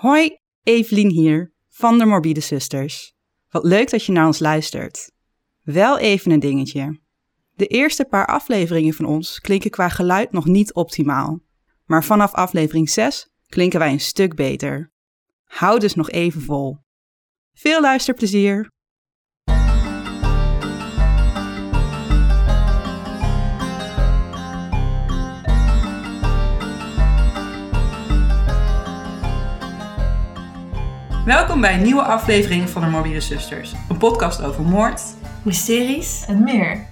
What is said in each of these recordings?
Hoi, Evelien hier van de Morbide Sisters. Wat leuk dat je naar ons luistert. Wel even een dingetje. De eerste paar afleveringen van ons klinken qua geluid nog niet optimaal. Maar vanaf aflevering 6 klinken wij een stuk beter. Hou dus nog even vol. Veel luisterplezier! Welkom bij een nieuwe aflevering van de Morbide Sisters. Een podcast over moord. Mysteries. En meer.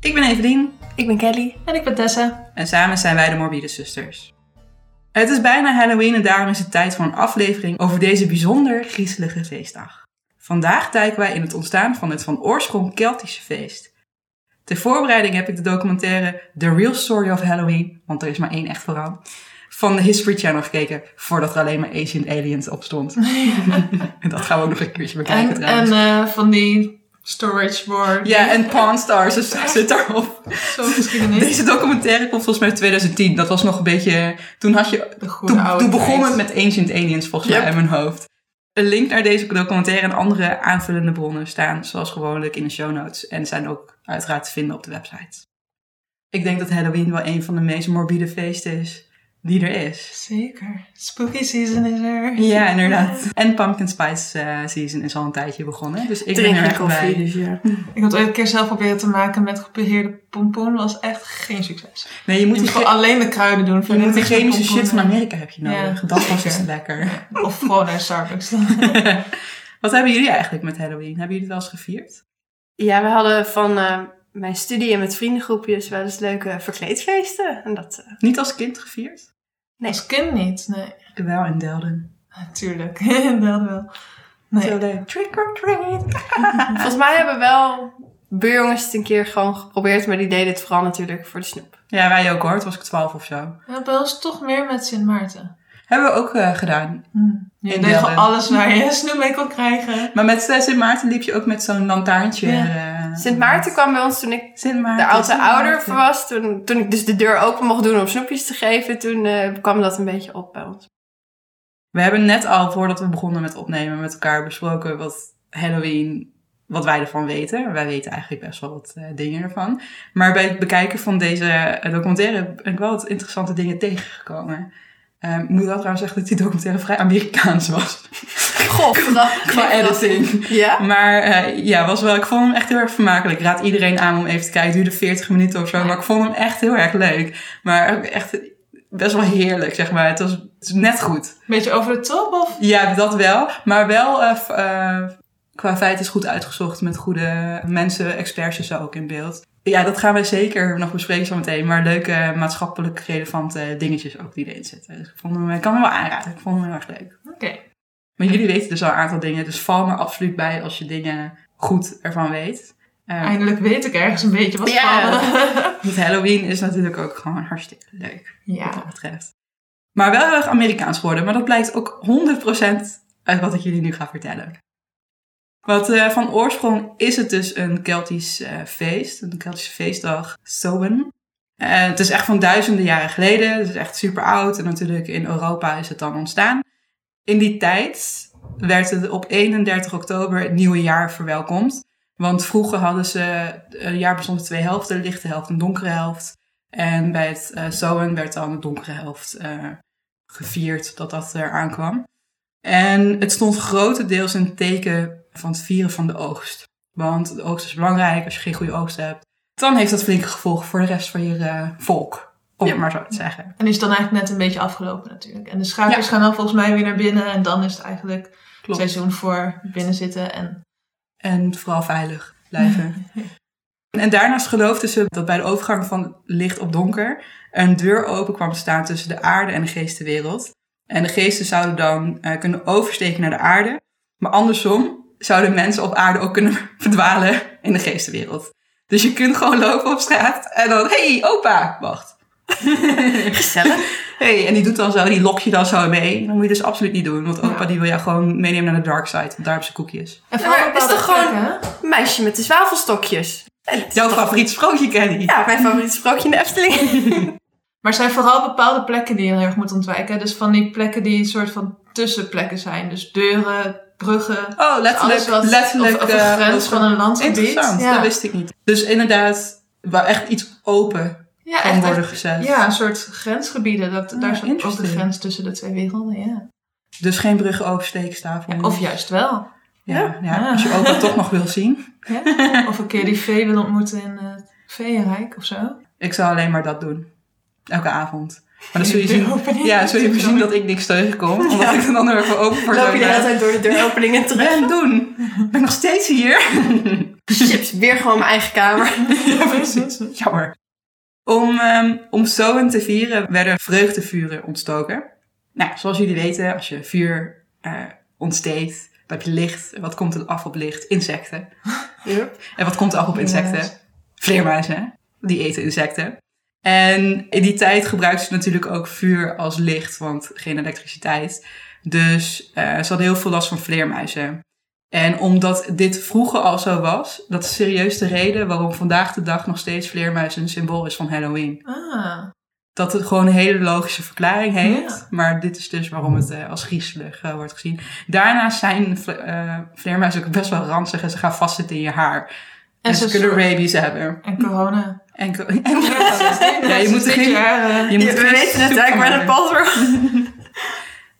Ik ben Evelien Ik ben Kelly. En ik ben Tessa. en samen zijn wij de Morbide Sisters. Het is bijna Halloween en daarom is het tijd voor een aflevering over deze bijzonder griezelige feestdag. Vandaag duiken wij in het ontstaan van het van oorsprong Keltische feest. Ter voorbereiding heb ik de documentaire The Real Story of Halloween, want er is maar één echt verhaal, van de History Channel gekeken voordat er alleen maar Ancient Aliens op stond. en dat gaan we ook nog een keertje bekijken En, trouwens. en eh, van die storage board. ja, en Pawn Stars dus zit daarop. Zo geschiedenis. Deze documentaire komt volgens mij uit 2010. Dat was nog een beetje... Toen had je Toen, begon het met Ancient Aliens volgens mij in mijn hoofd. Een link naar deze documentaire en andere aanvullende bronnen staan zoals gewoonlijk in de show notes en zijn ook uiteraard te vinden op de website. Ik denk dat Halloween wel een van de meest morbide feesten is die er is. Zeker. Spooky season is er. Ja, inderdaad. En Pumpkin Spice eh, season is al een tijdje begonnen, dus ik ben Drink er geen echt koffie, bij. dus ja. Ik had ooit een keer zelf proberen te maken met gepureerde pompoen. was echt geen succes. Nee, je moet Je moet gewoon alleen de kruiden doen. je moet met chemische shit van Amerika heb je nodig. Ja, dat was het lekker. Of gewoon naar Starbucks dan. Wat hebben jullie eigenlijk met Halloween? Hebben jullie het wel eens gevierd? Ja, we hadden van eh, mijn studie en met vriendengroepjes wel eens leuke verkleedfeesten. En dat, eh, Niet als kind gevierd? Nee. Als kind niet. Nee. Ik wel in Delden. Natuurlijk. dat wel. Nee. Zo leuk. Trick or treat. volgens mij hebben wel buurjongens het een keer gewoon geprobeerd. Maar die deden het vooral natuurlijk voor de snoep. Ja, wij ook hoor. Toen was ik 12 of zo. Ja, bij ons toch meer met Sint Maarten. Hebben we ook eh, gedaan. Hm. Je In deed gewoon Delden. alles waar je snoep mee kon krijgen. Maar met eh, Sint Maarten liep je ook met zo'n lantaarntje. Ja. eh, Sint Maarten kwam bij ons toen ik Sint Maarten. de oude Sint ouder was. Toen, toen ik dus de deur open mocht doen om snoepjes te geven. Toen eh, kwam dat een beetje op bij ons. We hebben net al, voordat we begonnen met opnemen, met elkaar besproken wat Halloween, wat wij ervan weten. Wij weten eigenlijk best wel wat eh, dingen ervan. Maar bij het bekijken van deze documentaire ben ik wel wat interessante dingen tegengekomen. Eh, ik moet wel trouwens zeggen dat die documentaire vrij Amerikaans was. God, dat Qua editing. Ja? Maar eh, ja, was wel, ik vond hem echt heel erg vermakelijk. Ik raad iedereen aan om even te kijken. Het duurde 40 minuten of zo. Maar ik vond hem echt heel erg leuk. Maar ook echt best wel heerlijk, zeg maar. Het was, het net goed. Beetje over de top of? Ja, dat wel. Maar wel eh, qua feit is goed uitgezocht. Met goede mensen, experts en zo ook in beeld. Ja, dat gaan we zeker nog bespreken zo meteen. Maar leuke maatschappelijk relevante dingetjes ook die erin zitten. Dus ik, vond hem, ik kan hem wel aanraden. Ik vond hem heel erg leuk. Oké. Maar jullie weten dus al een aantal dingen. Dus val me absoluut bij als je dingen goed ervan weet. Eh, Eindelijk weet ik ergens een beetje wat Ja. van. Halloween is natuurlijk ook gewoon hartstikke leuk. Wat ja. dat betreft. Maar wel heel erg Amerikaans geworden. Maar dat blijkt ook 100% uit wat ik jullie nu ga vertellen. Want eh, van oorsprong is het dus een Keltisch eh, feest. Een Keltische feestdag. Samhain. Eh, het is echt van duizenden jaren geleden. Het is echt super oud. En natuurlijk in Europa is het dan ontstaan. In die tijd werd het op 31 oktober het nieuwe jaar verwelkomd. Want vroeger hadden ze, een jaar bestond twee helften, een lichte helft en donkere helft. En bij het uh, werd dan de donkere helft gevierd dat dat er aankwam. En het stond grotendeels in teken van het vieren van de oogst. Want de oogst is belangrijk. Als je geen goede oogst hebt, dan heeft dat flinke gevolgen voor de rest van je eh, volk. Om Ja. het maar zo te zeggen. En is dan eigenlijk net een beetje afgelopen natuurlijk. En de schaapjes Ja. gaan dan volgens mij weer naar binnen. En dan is het eigenlijk Klopt. seizoen voor binnen zitten. En En vooral veilig blijven. En daarnaast geloofden ze dat bij de overgang van licht op donker een deur open kwam te staan tussen de aarde en de geestenwereld. En de geesten zouden dan eh, kunnen oversteken naar de aarde. Maar andersom zouden mensen op aarde ook kunnen verdwalen in de geestenwereld. Dus je kunt gewoon lopen op straat en dan, hey opa, wacht. Gezellig. Hey, en die doet dan zo, die lok je dan zo mee. Dat moet je dus absoluut niet doen, want opa Ja. die wil jou gewoon meenemen naar de dark side. Want daar hebben ze koekjes. En Ja, vooral is toch gewoon- Een meisje met de zwavelstokjes. Jouw favoriet sprookje, Kenny. Ja, mijn favoriete sprookje in de Efteling. Maar er zijn vooral bepaalde plekken die je heel erg moet ontwijken. Dus van die plekken die een soort van tussenplekken zijn. Dus deuren, bruggen. Oh, letterlijk. Alles wat- letterlijk of- of een eh, grens van een landgebied. Interessant, Ja. dat wist ik niet. Dus inderdaad, waar echt iets open Ja, kan echt, worden gezet. ja, een soort grensgebieden. Dat, Ah, daar is ook de grens tussen de twee werelden, ja. Dus geen bruggen oversteekstafel. Ja, Of juist wel. Ja, ja, Ja. als je opa toch nog wil zien. Ja. Of een keer die vee wil ontmoeten in het Veenrijk of zo. Ik zou alleen maar dat doen. Elke avond. Maar dan zul je zien, ja, zul je zien dat ik niks tegenkom. Omdat Ja. ik er dan er even open voor Loop je de hele tijd door de deuropeningen terug? Ben doen. Ben ik nog steeds hier? Chips, weer gewoon mijn eigen kamer. Ja, precies. Jammer. Om, ehm om Soen te vieren werden vreugdevuren ontstoken. Nou, zoals jullie weten, als je vuur eh, ontsteekt, dan heb je licht. En wat komt er af op licht? Insecten. Yep. En wat komt er af op insecten? Vleermuizen. Die eten insecten. En in die tijd gebruikten ze natuurlijk ook vuur als licht, want geen elektriciteit. Dus eh, ze hadden heel veel last van vleermuizen. En omdat dit vroeger al zo was, dat is serieus de reden waarom vandaag de dag nog steeds vleermuizen een symbool is van Halloween. Ah, Dat het gewoon een hele logische verklaring heeft. Ja. Maar dit is dus waarom het eh, als griezelig eh, wordt gezien. Daarnaast zijn vle- vleermuizen ook best wel ranzig en ze gaan vastzitten in je haar. En, ze ze kunnen rabies hebben. En corona. En, ko- ja, je moet geen... jaar, Je moet we weten het, ik van ben een.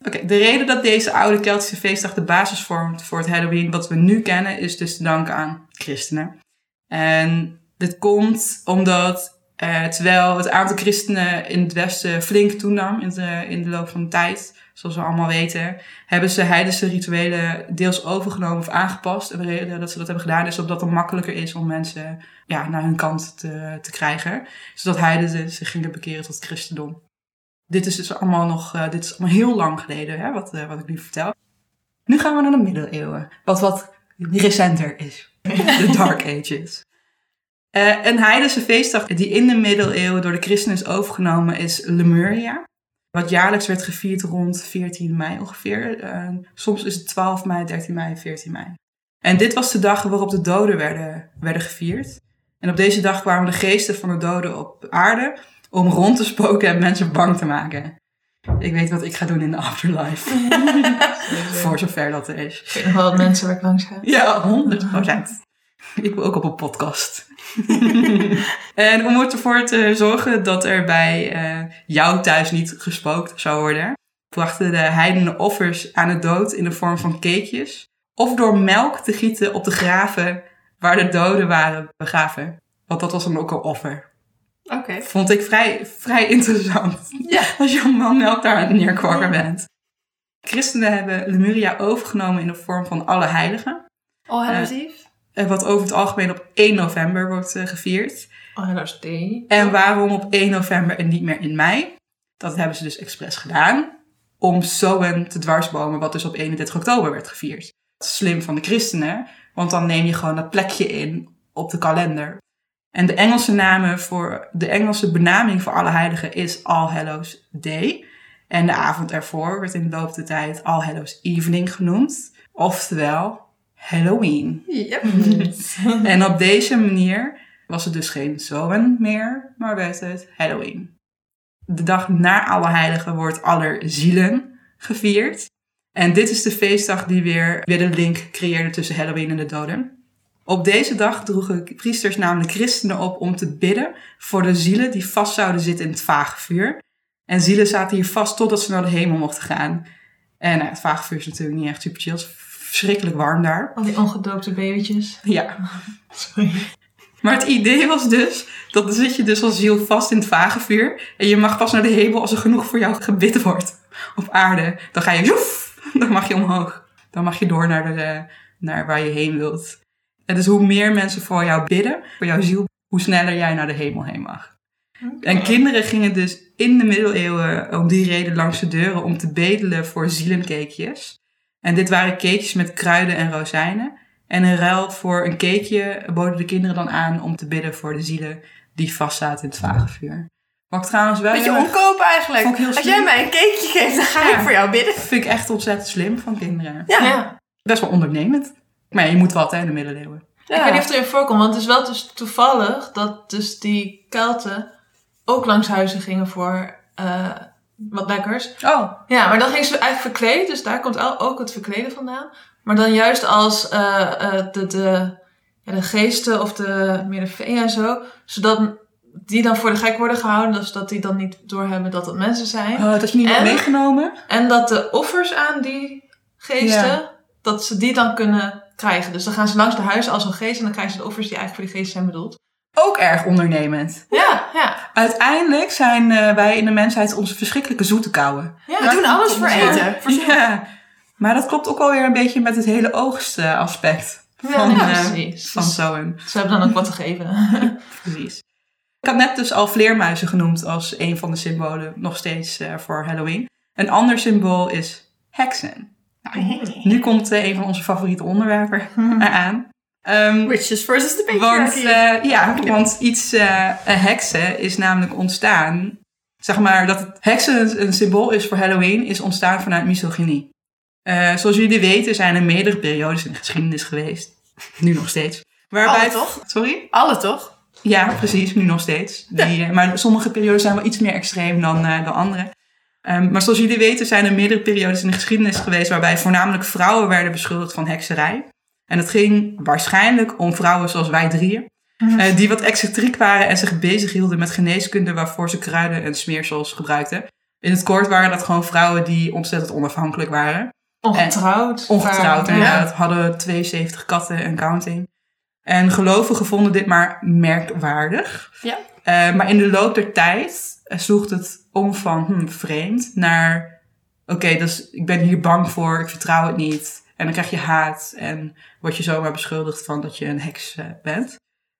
Oké, de reden dat deze oude Keltische feestdag de basis vormt voor het Halloween wat we nu kennen, is dus te danken aan christenen. En dit komt omdat eh, terwijl het aantal christenen in het Westen flink toenam in de, in de loop van de tijd, zoals we allemaal weten, hebben ze heidense rituelen deels overgenomen of aangepast. En de reden dat ze dat hebben gedaan is omdat het makkelijker is om mensen ja, naar hun kant te, te krijgen. Zodat heidenen zich gingen bekeren tot het christendom. Dit is dus allemaal nog, eh, dit is allemaal heel lang geleden, hè, wat, eh, wat ik nu vertel. Nu gaan we naar de middeleeuwen. Wat wat recenter is. De Dark Ages. Eh, een heidense feestdag die in de middeleeuwen door de christenen is overgenomen is Lemuria. Wat jaarlijks werd gevierd rond 14 mei ongeveer. Eh, soms is het 12 mei, 13 mei, 14 mei. En dit was de dag waarop de doden werden, werden gevierd. En op deze dag kwamen de geesten van de doden op aarde om rond te spoken en mensen bang te maken. Ik weet wat ik ga doen in de afterlife. Voor zover dat er is. Ik weet nog wel wat mensen waar ik langs ga. Ja, 100 Ik wil ook op een podcast. en om ervoor te zorgen dat er bij eh, jou thuis niet gespookt zou worden, brachten de heidenen offers aan de dood in de vorm van cakejes. Of door melk te gieten op de graven waar de doden waren begraven. Want dat was dan ook een offer. Oké. Vond ik vrij, vrij interessant. Ja. Als je allemaal melk daar neerkwakker bent. Christenen hebben Lemuria overgenomen in de vorm van alle heiligen. All Eve? Eh, Wat over het algemeen op 1 november wordt eh, gevierd. Oh, Hallows Day. En waarom op 1 november en niet meer in mei? Dat hebben ze dus expres gedaan. Om Soen te dwarsbomen, wat dus op 31 oktober werd gevierd. Slim van de christenen, want dan neem je gewoon dat plekje in op de kalender. En de Engelse namen voor de Engelse benaming voor alle heiligen is All Hallows Day. En de avond ervoor werd in de loop der tijd All Hallows Evening genoemd. Oftewel Halloween. Yep. En op deze manier was het dus geen Zoen meer, maar werd het Halloween. De dag na alle heiligen wordt Allerzielen gevierd. En dit is de feestdag die weer, weer de link creëerde tussen Halloween en de doden. Op deze dag droegen priesters namelijk christenen op om te bidden voor de zielen die vast zouden zitten in het vagevuur. En zielen zaten hier vast totdat ze naar de hemel mochten gaan. En nou, het vagevuur is natuurlijk niet echt super chill. Verschrikkelijk warm daar. Al die ongedoopte babytjes. Ja, Sorry. maar het idee was dus, dat dan zit je dus als ziel vast in het vagevuur. En je mag pas naar de hemel als er genoeg voor jou gebid wordt op aarde. Dan ga je, joef, dan mag je omhoog. Dan mag je door naar, de, naar waar je heen wilt. En dus hoe meer mensen voor jou bidden, voor jouw ziel, hoe sneller jij naar de hemel heen mag. En kinderen gingen dus in de middeleeuwen om die reden langs de deuren om te bedelen voor zielencakejes. En dit waren cakejes met kruiden en rozijnen. En in ruil voor een cakeje boden de kinderen dan aan om te bidden voor de zielen die vastzaten in het vagevuur. Wat ik trouwens wel Beetje heel erg- onkoop eigenlijk. Vond ik heel Als jij mij een cakeje geeft, dan ga Ja. ik voor jou bidden. vind ik echt ontzettend slim van kinderen. Ja. Ja. Best wel ondernemend. Maar ja, je moet wat hè, in de middeleeuwen. Ja. Ik weet niet of het erin voorkomt, want het is wel dus toevallig dat dus die Kelten ook langs huizen gingen voor eh, wat lekkers. Oh, Ja, maar dan ging ze eigenlijk verkleed, dus daar komt al- ook het verkleden vandaan. Maar dan juist als eh, eh, de, de, ja, de geesten of de, meer de en zo, zodat die dan voor de gek worden gehouden, dus dat die dan niet doorhebben dat het mensen zijn. oh, dat je niet wordt meegenomen? En dat de offers aan die geesten, Ja. dat ze die dan kunnen krijgen. Dus dan gaan ze langs de huizen als een geest en dan krijgen ze de offers die eigenlijk voor die geesten zijn bedoeld. Ook erg ondernemend. Ja, ja. Uiteindelijk zijn eh, wij in de mensheid onze verschrikkelijke zoete kouwen. ja. We doen alles voor eten. Ja, maar dat klopt ook alweer een beetje met het hele oogstaspect van, ja, eh, precies. van Dus zo'n. ze hebben dan ook wat te geven. Precies. Ik had net dus al vleermuizen genoemd als een van de symbolen nog steeds eh, voor Halloween. Een ander symbool is heksen. Nou, nu komt een van onze favoriete onderwerpen eraan. Ehm, Witches versus the want, patriarchy. eh, ja, want iets een heksen is namelijk ontstaan. Zeg maar dat het heksen een, symbool is voor Halloween, is ontstaan vanuit misogynie. Zoals jullie weten zijn er meerdere periodes in de geschiedenis geweest. Nu nog steeds. Waarbij, Alle toch? Sorry? Alle toch? Ja, precies, nu nog steeds. Die, maar sommige periodes zijn wel iets meer extreem dan, dan andere. Ehm, maar zoals jullie weten zijn er meerdere periodes in de geschiedenis geweest waarbij voornamelijk vrouwen werden beschuldigd van hekserij. En het ging waarschijnlijk om vrouwen zoals wij drieën, eh, die wat excentriek waren en zich bezighielden met geneeskunde waarvoor ze kruiden en smeersels gebruikten. In het kort waren dat gewoon vrouwen die ontzettend onafhankelijk waren. Ongetrouwd. Ongetrouwd Ja. inderdaad. Hadden 72 katten en counting. En gelovigen vonden dit maar merkwaardig. Ja. Eh, maar in de loop der tijd eh, sloeg het om van hmm, vreemd naar... Oké, dus ik ben hier bang voor, ik vertrouw het niet. En dan krijg je haat en word je zomaar beschuldigd van dat je een heks eh, bent.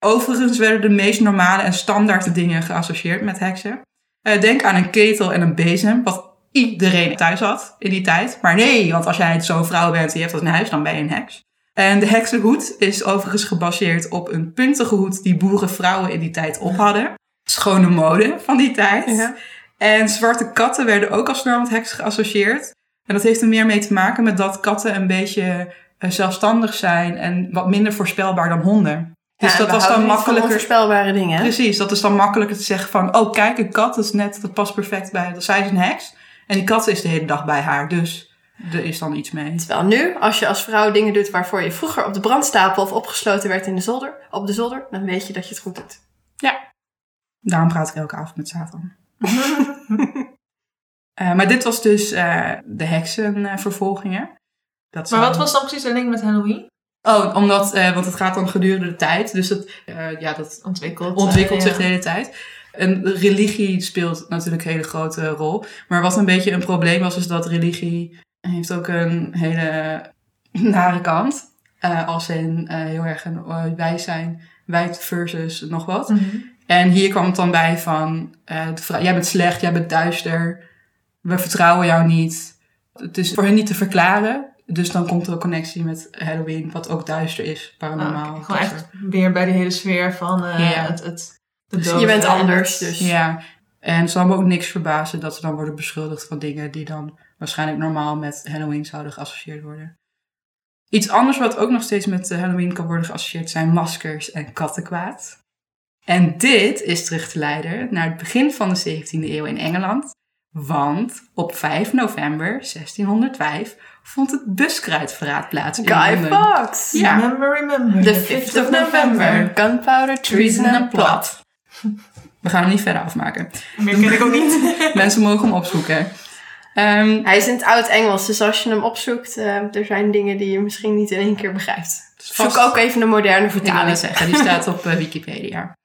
Overigens werden de meest normale en standaard dingen geassocieerd met heksen. Eh, denk aan een ketel en een bezem, wat iedereen thuis had in die tijd. Maar nee, want als jij zo'n vrouw bent en je hebt dat in huis, dan ben je een heks. En de heksenhoed is overigens gebaseerd op een puntige hoed die boerenvrouwen in die tijd op hadden. Schone mode van die tijd. Ja. En zwarte katten werden ook als snel met heks geassocieerd. En dat heeft er meer mee te maken met dat katten een beetje eh, zelfstandig zijn en wat minder voorspelbaar dan honden. Dus Ja, dat was dan makkelijker. onvoorspelbare dingen. Precies, dat is dan makkelijker te zeggen van, oh kijk, een kat is net, dat past perfect bij, dat zij is een heks. En die kat is de hele dag bij haar, dus er is dan iets mee. Terwijl nu, als je als vrouw dingen doet waarvoor je vroeger op de brandstapel of opgesloten werd in de zolder, op de zolder, dan weet je dat je het goed doet. Daarom praat ik elke avond met Satan. Eh, maar dit was dus eh, de heksenvervolgingen. Dat Maar wat was dan precies de link met Halloween? Oh, omdat, eh, want het gaat dan gedurende de tijd. Dus het, eh, ja, dat ontwikkelt eh, zich ja. de hele tijd. En religie speelt natuurlijk een hele grote rol. Maar wat een beetje een probleem was, is dat religie heeft ook een hele nare kant. Als in eh, heel erg een wij zijn, wij versus nog wat. Mhm. En hier kwam het dan bij van, de jij bent slecht, jij bent duister, we vertrouwen jou niet. Het is voor hen niet te verklaren. Dus dan komt er een connectie met Halloween, wat ook duister is, Ah, paranormaal. oké. Gewoon echt weer bij die hele sfeer van eh, het, het, de Dus je bent en anders, dus. Ja, en het zal me ook niks verbazen dat ze dan worden beschuldigd van dingen die dan waarschijnlijk normaal met Halloween zouden geassocieerd worden. Iets anders wat ook nog steeds met eh, Halloween kan worden geassocieerd zijn maskers en kattenkwaad. En dit is terug te leiden naar het begin van de 17e eeuw in Engeland. Want op 5 november 1605 vond het buskruidverraad plaats in Guy Londen. Fawkes. Ja. Remember, remember. The 5th of November. Gunpowder, treason and plot. We gaan hem niet verder afmaken. Meer ken ik ook niet. Mensen mogen hem opzoeken. Ehm, Hij is in het oud-Engels, dus als je hem opzoekt, eh, er zijn dingen die je misschien niet in één keer begrijpt. vast- Zoek ook even een moderne vertaling. zeggen, die staat op eh, Wikipedia.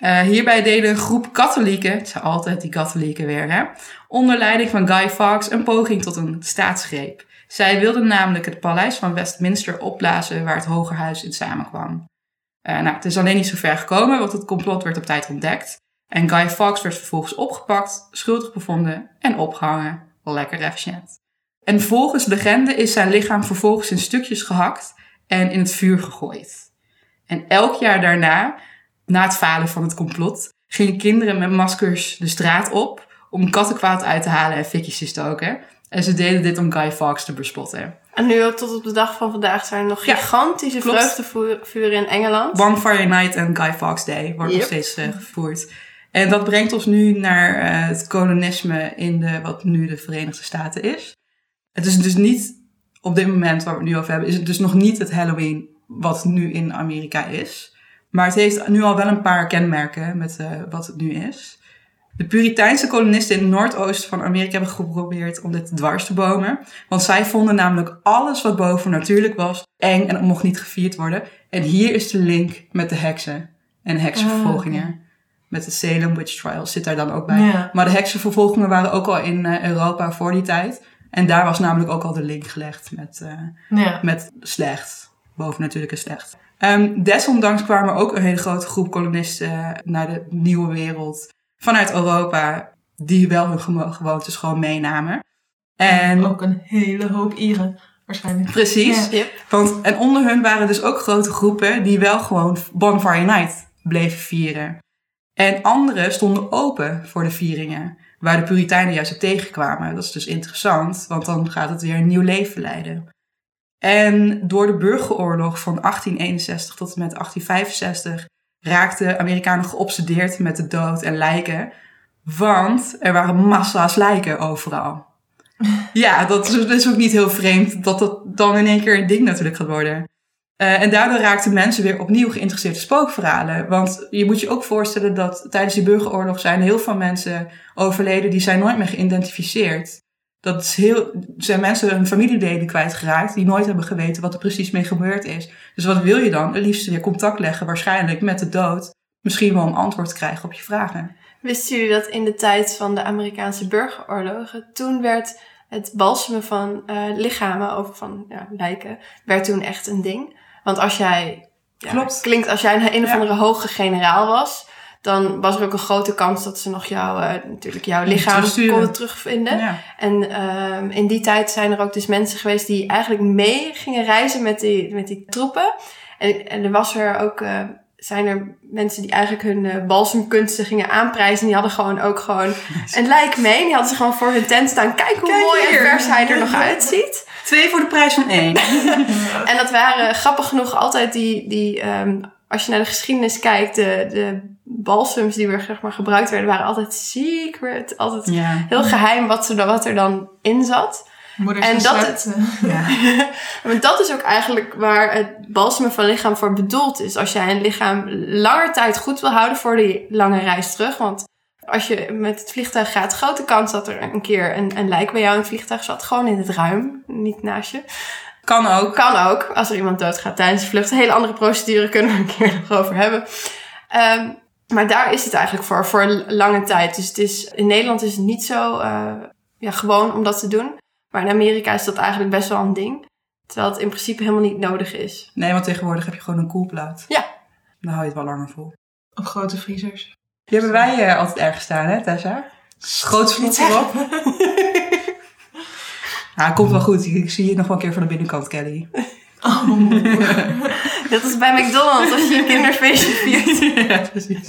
Eh, hierbij deden een groep katholieken, het zijn altijd die katholieken weer, hè, onder leiding van Guy Fawkes een poging tot een staatsgreep. Zij wilden namelijk het paleis van Westminster opblazen waar het Hogerhuis in samenkwam. Eh, nou, het is alleen niet zo ver gekomen, want het complot werd op tijd ontdekt. En Guy Fawkes werd vervolgens opgepakt, schuldig bevonden en opgehangen. Lekker efficiënt. En volgens legende is zijn lichaam vervolgens in stukjes gehakt en in het vuur gegooid. En elk jaar daarna, na het falen van het complot, gingen kinderen met maskers de straat op om kattenkwaad uit te halen en fikjes te stoken. En ze deden dit om Guy Fawkes te bespotten. En nu tot op de dag van vandaag zijn er nog Ja, gigantische klopt. vreugdevuren in Engeland. Bonfire Night en Guy Fawkes Day wordt nog steeds eh, gevoerd. En dat brengt ons nu naar eh, het kolonisme in de, wat nu de Verenigde Staten is. Het is dus niet, op dit moment waar we het nu over hebben, is het dus nog niet het Halloween wat nu in Amerika is. Maar het heeft nu al wel een paar kenmerken met eh, wat het nu is. De Puriteinse kolonisten in het noordoosten van Amerika hebben geprobeerd om dit dwars te bomen. Want zij vonden namelijk alles wat bovennatuurlijk was eng en mocht niet gevierd worden. En hier is de link met de heksen en heksenvervolgingen. Met de Salem Witch Trials zit daar dan ook bij. Ja. Maar de heksenvervolgingen waren ook al in eh, Europa voor die tijd. En daar was namelijk ook al de link gelegd met, eh, Ja. met slecht, bovennatuurlijke slecht. Ehm, desondanks kwamen ook een hele grote groep kolonisten naar de nieuwe wereld vanuit Europa, die wel hun gewoontes gewoon meenamen. En ook een hele hoop Ieren, waarschijnlijk. precies, Ja. Yep. want, en onder hun waren dus ook grote groepen die wel gewoon Bonfire Night bleven vieren. En anderen stonden open voor de vieringen, waar de Puritijnen juist op tegenkwamen. Dat is dus interessant, want dan gaat het weer een nieuw leven leiden. En door de burgeroorlog van 1861 tot en met 1865 raakten Amerikanen geobsedeerd met de dood en lijken. Want er waren massa's lijken overal. Ja, dat is, dat is ook niet heel vreemd dat dat dan in één keer een ding natuurlijk gaat worden. Eh, en daardoor raakten mensen weer opnieuw geïnteresseerd in spookverhalen. Want je moet je ook voorstellen dat tijdens die burgeroorlog zijn heel veel mensen overleden die zijn nooit meer geïdentificeerd. Dat is heel, zijn mensen hun familieleden kwijtgeraakt die nooit hebben geweten wat er precies mee gebeurd is. Dus wat wil je dan? Het liefst weer contact leggen, waarschijnlijk met de dood. Misschien wel een antwoord krijgen op je vragen. Wisten jullie dat in de tijd van de Amerikaanse burgeroorlogen, toen werd het balsemen van eh, lichamen, of van ja, lijken, werd toen echt een ding? Want als jij, ja, Klopt. klinkt als jij een, een of Ja. andere hoge generaal was, dan was er ook een grote kans dat ze nog jouw, eh, natuurlijk jouw lichaam konden terugvinden. Ja. En ehm, in die tijd zijn er ook dus mensen geweest die eigenlijk mee gingen reizen met die, met die troepen. En, en er was er ook, eh, zijn er mensen die eigenlijk hun eh, balsemkunsten gingen aanprijzen. En die hadden gewoon ook gewoon een lijk mee. Die hadden ze gewoon voor hun tent staan. Kijk hoe Kijk mooi en vers hij er nog uitziet. Twee voor de prijs van één. En dat waren grappig genoeg altijd die, die ehm, als je naar de geschiedenis kijkt, de, de balsems die weer zeg maar, gebruikt werden, waren altijd secret. Altijd ja. heel geheim wat, ze, wat er dan in zat. Moeders En dat eh, ja. Maar dat is ook eigenlijk waar het balsemen van lichaam voor bedoeld is. Als jij een lichaam langer tijd goed wil houden voor die lange reis terug. Want als je met het vliegtuig gaat, grote kans dat er een keer een, een lijk bij jou in het vliegtuig zat. Gewoon in het ruim, niet naast je. Kan ook. Kan ook, als er iemand doodgaat tijdens de vlucht. Een hele andere procedure kunnen we een keer nog over hebben. Ehm, maar daar is het eigenlijk voor, voor een lange tijd. Dus het is, in Nederland is het niet zo eh, ja, gewoon om dat te doen. Maar in Amerika is dat eigenlijk best wel een ding. Terwijl het in principe helemaal niet nodig is. Nee, want tegenwoordig heb je gewoon een koelplaat. Ja. Dan hou je het wel langer vol. Op grote vriezers. Die hebben wij eh, altijd ergens staan, hè, Tessa? Groot erop. Ja, het komt wel goed. Ik, ik zie je nog wel een keer van de binnenkant, Kelly. Oh. Dat is bij McDonald's als je een kinderfeestje viert. ja, precies.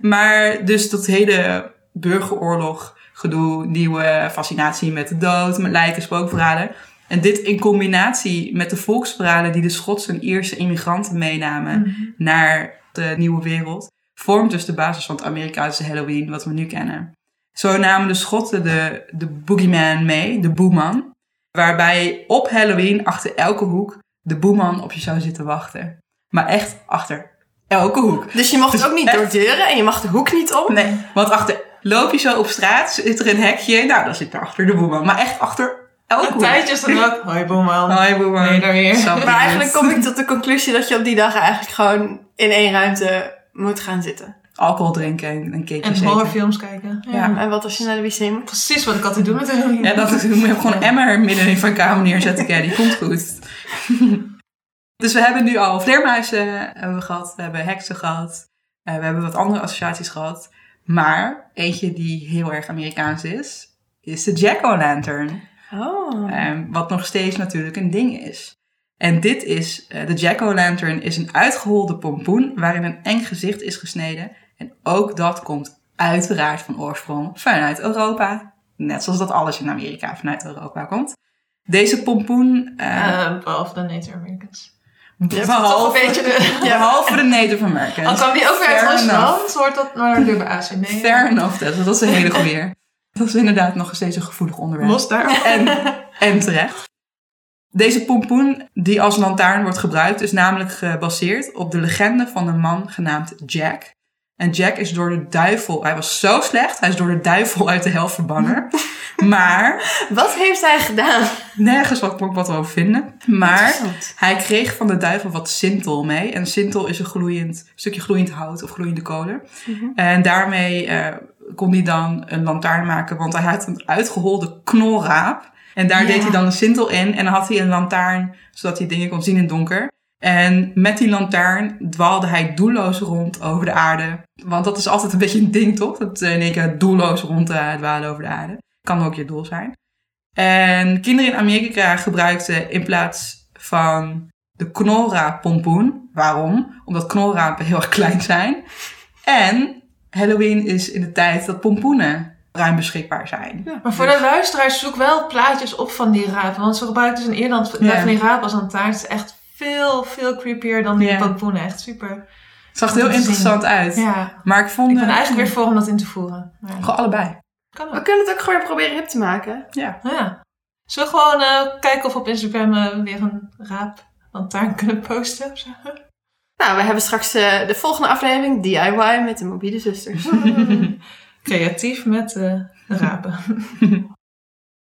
maar dus dat hele burgeroorlog gedoe, nieuwe fascinatie met de dood, met lijken, spookverhalen. En dit in combinatie met de volksverhalen die de Schotse en Ierse immigranten meenamen naar de nieuwe wereld, vormt dus de basis van het Amerikaanse Halloween wat we nu kennen. Zo namen de Schotten de, de boogeyman mee, de boeman, waarbij op Halloween achter elke hoek de boeman op je zou zitten wachten. Maar echt achter elke hoek. Dus je mocht Dus ook niet echt- door deuren en je mag de hoek niet om. Nee, want achter loop je zo op straat, zit er een hekje, nou dan zit er achter de boeman. Maar echt achter elke Een hoek. tijdje is dan ook. Hoi boeman. Hoi boeman. Je daar weer? Maar eigenlijk kom ik tot de conclusie dat je op die dag eigenlijk gewoon in één ruimte moet gaan zitten. Alcohol drinken en een cake En horrorfilms kijken. Ja. En wat als je naar de wc moet? Precies wat ik altijd doe met Halloween. Ja, dat is, je moet gewoon een emmer midden in van kamer neerzetten, Kelly. Komt goed. dus we hebben nu al vleermuizen hebben we gehad. We hebben heksen gehad. eh, we hebben wat andere associaties gehad. Maar eentje die heel erg Amerikaans is, is de jack-o'-lantern. Oh. Ehm, wat nog steeds natuurlijk een ding is. En dit is, eh, de jack-o'-lantern is een uitgeholde pompoen waarin een eng gezicht is gesneden. En ook dat komt uiteraard van oorsprong vanuit Europa. Net zoals dat alles in Amerika vanuit Europa komt. Deze pompoen, eh, Eh, behalve de Native Americans. Behalve, een beetje de... behalve de Native Americans. Al kwam die ook weer uit Rusland, hoort dat naar de AC. Nee. Fair enough, dat, dat is een hele goeie. Dat is inderdaad nog steeds een gevoelig onderwerp. Los daar. En, en terecht. Deze pompoen die als lantaarn wordt gebruikt is namelijk gebaseerd op de legende van een man genaamd Jack. En Jack is door de duivel, hij was zo slecht, hij is door de duivel uit de hel verbannen. Maar, Wat heeft hij gedaan? nergens wat, wat we over vinden. Maar hij kreeg van de duivel wat sintel mee. En sintel is een gloeiend, stukje gloeiend hout of gloeiende kolen. Mhm. En daarmee eh, kon hij dan een lantaarn maken, want hij had een uitgeholde knolraap. En daar Ja. deed hij dan een sintel in en dan had hij een lantaarn, zodat hij dingen kon zien in het donker. En met die lantaarn dwaalde hij doelloos rond over de aarde. Want dat is altijd een beetje een ding, toch? Dat eh, in één keer doelloos rond eh, dwalen over de aarde. Kan ook je doel zijn. En kinderen in Amerika gebruikten in plaats van de knolraap-pompoen. Waarom? Omdat knolrapen heel erg klein zijn. En Halloween is in de tijd dat pompoenen ruim beschikbaar zijn. Maar voor de luisteraars zoek wel plaatjes op van die rapen. Want ze gebruiken dus in Ierland Ja. van die rapen als lantaarn. Het is echt veel, veel creepier dan die Ja. pompoenen. Echt super. Het zag er heel zien. interessant uit. Ja. Maar ik vond... Ik ben eigenlijk weer voor om dat in te voeren. Maar Gewoon allebei. kan We kunnen het ook gewoon weer proberen hip te maken. Ja. Ja. Zullen we gewoon eh, kijken of we op Instagram eh, weer een raap lantaarn kunnen posten? of zo? Nou, we hebben straks eh, de volgende aflevering DIY met de mobiele zusters. Creatief met eh, de rapen.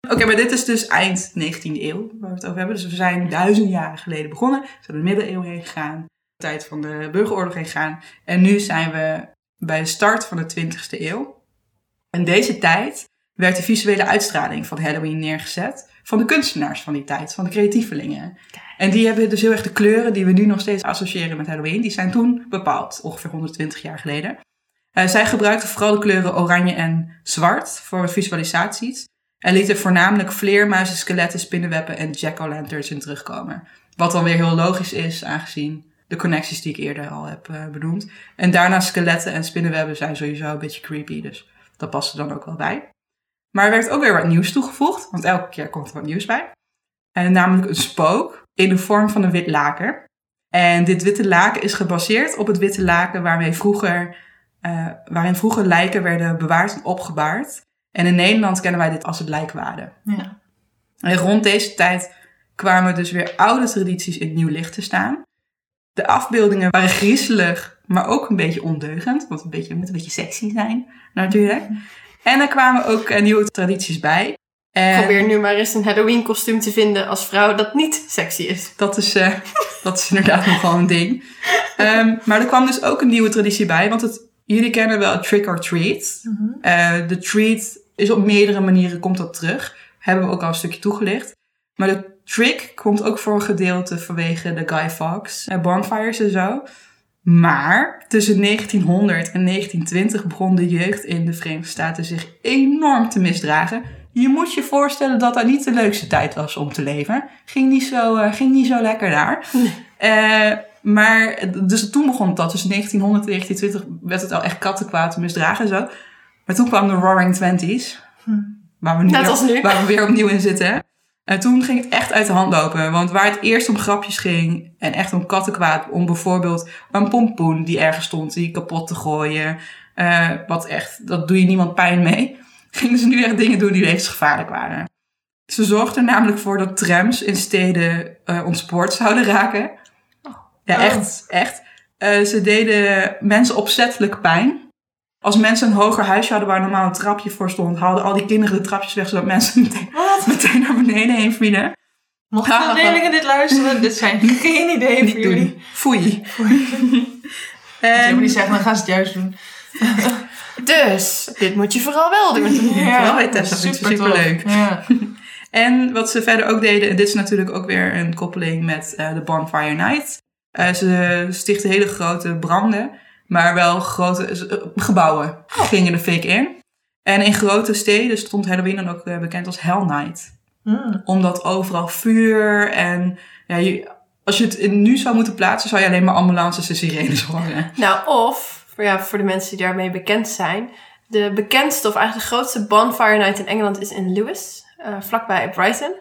Oké, maar dit is dus eind 19e eeuw waar we het over hebben. Dus we zijn duizend jaren geleden begonnen. We zijn de middeleeuwen heen gegaan. De tijd van de burgeroorlog heen gegaan. En nu zijn we bij de start van de 20e eeuw. In deze tijd werd de visuele uitstraling van Halloween neergezet van de kunstenaars van die tijd, van de creatievelingen. En die hebben dus heel erg de kleuren die we nu nog steeds associëren met Halloween, die zijn toen bepaald, ongeveer 120 jaar geleden. Eh, zij gebruikten vooral de kleuren oranje en zwart voor visualisaties. En lieten voornamelijk vleermuizen, skeletten, spinnenwebben en jack-o'-lanterns in terugkomen. Wat dan weer heel logisch is, aangezien de connecties die ik eerder al heb eh, benoemd. En daarna skeletten en spinnenwebben zijn sowieso een beetje creepy, dus dat past er dan ook wel bij. Maar er werd ook weer wat nieuws toegevoegd, want elke keer komt er wat nieuws bij. En namelijk een spook in de vorm van een wit laken. En dit witte laken is gebaseerd op het witte laken waarmee vroeger, eh, waarin vroeger lijken werden bewaard en opgebaard. En in Nederland kennen wij dit als het. Ja. En rond deze tijd kwamen dus weer oude tradities in nieuw licht te staan. De afbeeldingen waren griezelig, maar ook een beetje ondeugend. Want een beetje, moet een beetje sexy zijn, natuurlijk. En er kwamen ook eh, nieuwe tradities bij. En Probeer nu maar eens een Halloween kostuum te vinden als vrouw dat niet sexy is. dat is, eh, dat is inderdaad nog wel een ding. Ehm, maar er kwam dus ook een nieuwe traditie bij. Want het, jullie kennen wel trick or treat. Mhm. Eh, de treat is op meerdere manieren komt dat terug. Hebben we ook al een stukje toegelicht. Maar de trick komt ook voor een gedeelte vanwege de Guy Fawkes eh, bonfires en zo. Maar tussen 1900 en 1920 begon de jeugd in de Verenigde Staten zich enorm te misdragen. Je moet je voorstellen dat dat niet de leukste tijd was om te leven. Ging niet zo, eh, ging niet zo lekker daar. Eh, maar dus toen begon dat. Tussen 1900 en 1920 werd het al echt kattenkwaad misdragen en zo. Maar toen kwam de Roaring Twenties. Hm. Waar we, nu Net weer, als nu. waar we weer opnieuw in zitten. En toen ging het echt uit de hand lopen. Want waar het eerst om grapjes ging en echt om kattenkwaad, om bijvoorbeeld een pompoen die ergens stond, die kapot te gooien. eh, wat echt, dat doe je niemand pijn mee. Gingen ze nu echt dingen doen die levensgevaarlijk waren. Ze zorgden er namelijk voor dat trams in steden eh ontspoord zouden raken. Ja, Oh. echt, echt. Eh, ze deden mensen opzettelijk pijn. Als mensen een hoger huisje hadden waar normaal een trapje voor stond, haalden al die kinderen de trapjes weg, zodat mensen meteen, Wat? meteen naar beneden heen vielen. Mochten de leerlingen dit luisteren, dit zijn geen ideeën voor jullie. doen. Foei. Je En, moet niet zeggen, dan gaan ze het juist doen. Dus, dit moet je vooral wel doen. wel dat vind ik superleuk. Ja. en wat ze verder ook deden, en dit is natuurlijk ook weer een koppeling met eh, de Bonfire Night. Eh, ze stichten hele grote branden, maar wel grote eh, gebouwen gingen er fake in. En in grote steden stond Halloween dan ook eh, bekend als Hell Night. Mm. Omdat overal vuur en ja, je, als je het in nu zou moeten plaatsen, zou je alleen maar ambulances en sirenes horen. Nou, of, voor, ja, voor de mensen die daarmee bekend zijn, de bekendste of eigenlijk de grootste bonfire night in Engeland is in Lewis, eh, vlakbij Brighton.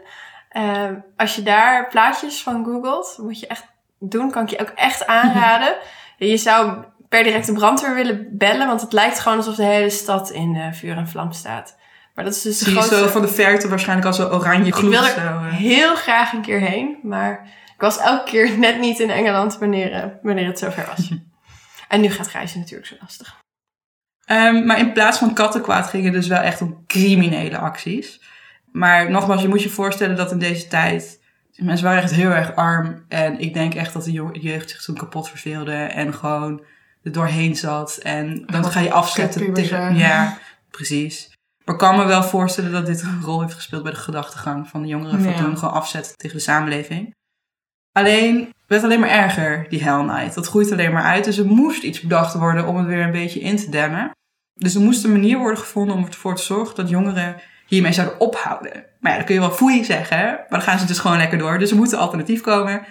Als je daar plaatjes van googelt, moet je echt doen. Kan ik je ook echt aanraden. Je zou per direct de brandweer willen bellen, want het lijkt gewoon alsof de hele stad in uh, vuur en vlam staat. Maar dat is dus de Zie je grootste... zo van de verte waarschijnlijk als een oranje Ik gloed. wil zo, er eh. heel graag een keer heen, maar ik was elke keer net niet in Engeland wanneer, eh, wanneer het zover was. en nu gaat reizen natuurlijk zo lastig. Ehm, maar in plaats van kattenkwaad ging het dus wel echt om criminele acties. Maar nogmaals, je moet je voorstellen dat in deze tijd... Mensen waren echt heel erg arm. En ik denk echt dat de jeugd zich toen kapot verveelde. En gewoon er doorheen zat. En dan ga je afzetten tegen... Ja, precies. Maar ik kan me wel voorstellen dat dit een rol heeft gespeeld bij de gedachtegang van de jongeren van Ja. toen. Gewoon afzetten tegen de samenleving. Alleen, het werd alleen maar erger, die Hell Night. Dat groeit alleen maar uit. Dus er moest iets bedacht worden om het weer een beetje in te demmen. Dus er moest een manier worden gevonden om ervoor te zorgen dat jongeren hiermee zouden ophouden. Maar ja, dan kun je wel foei zeggen, maar dan gaan ze dus gewoon lekker door. Dus er moet een alternatief komen.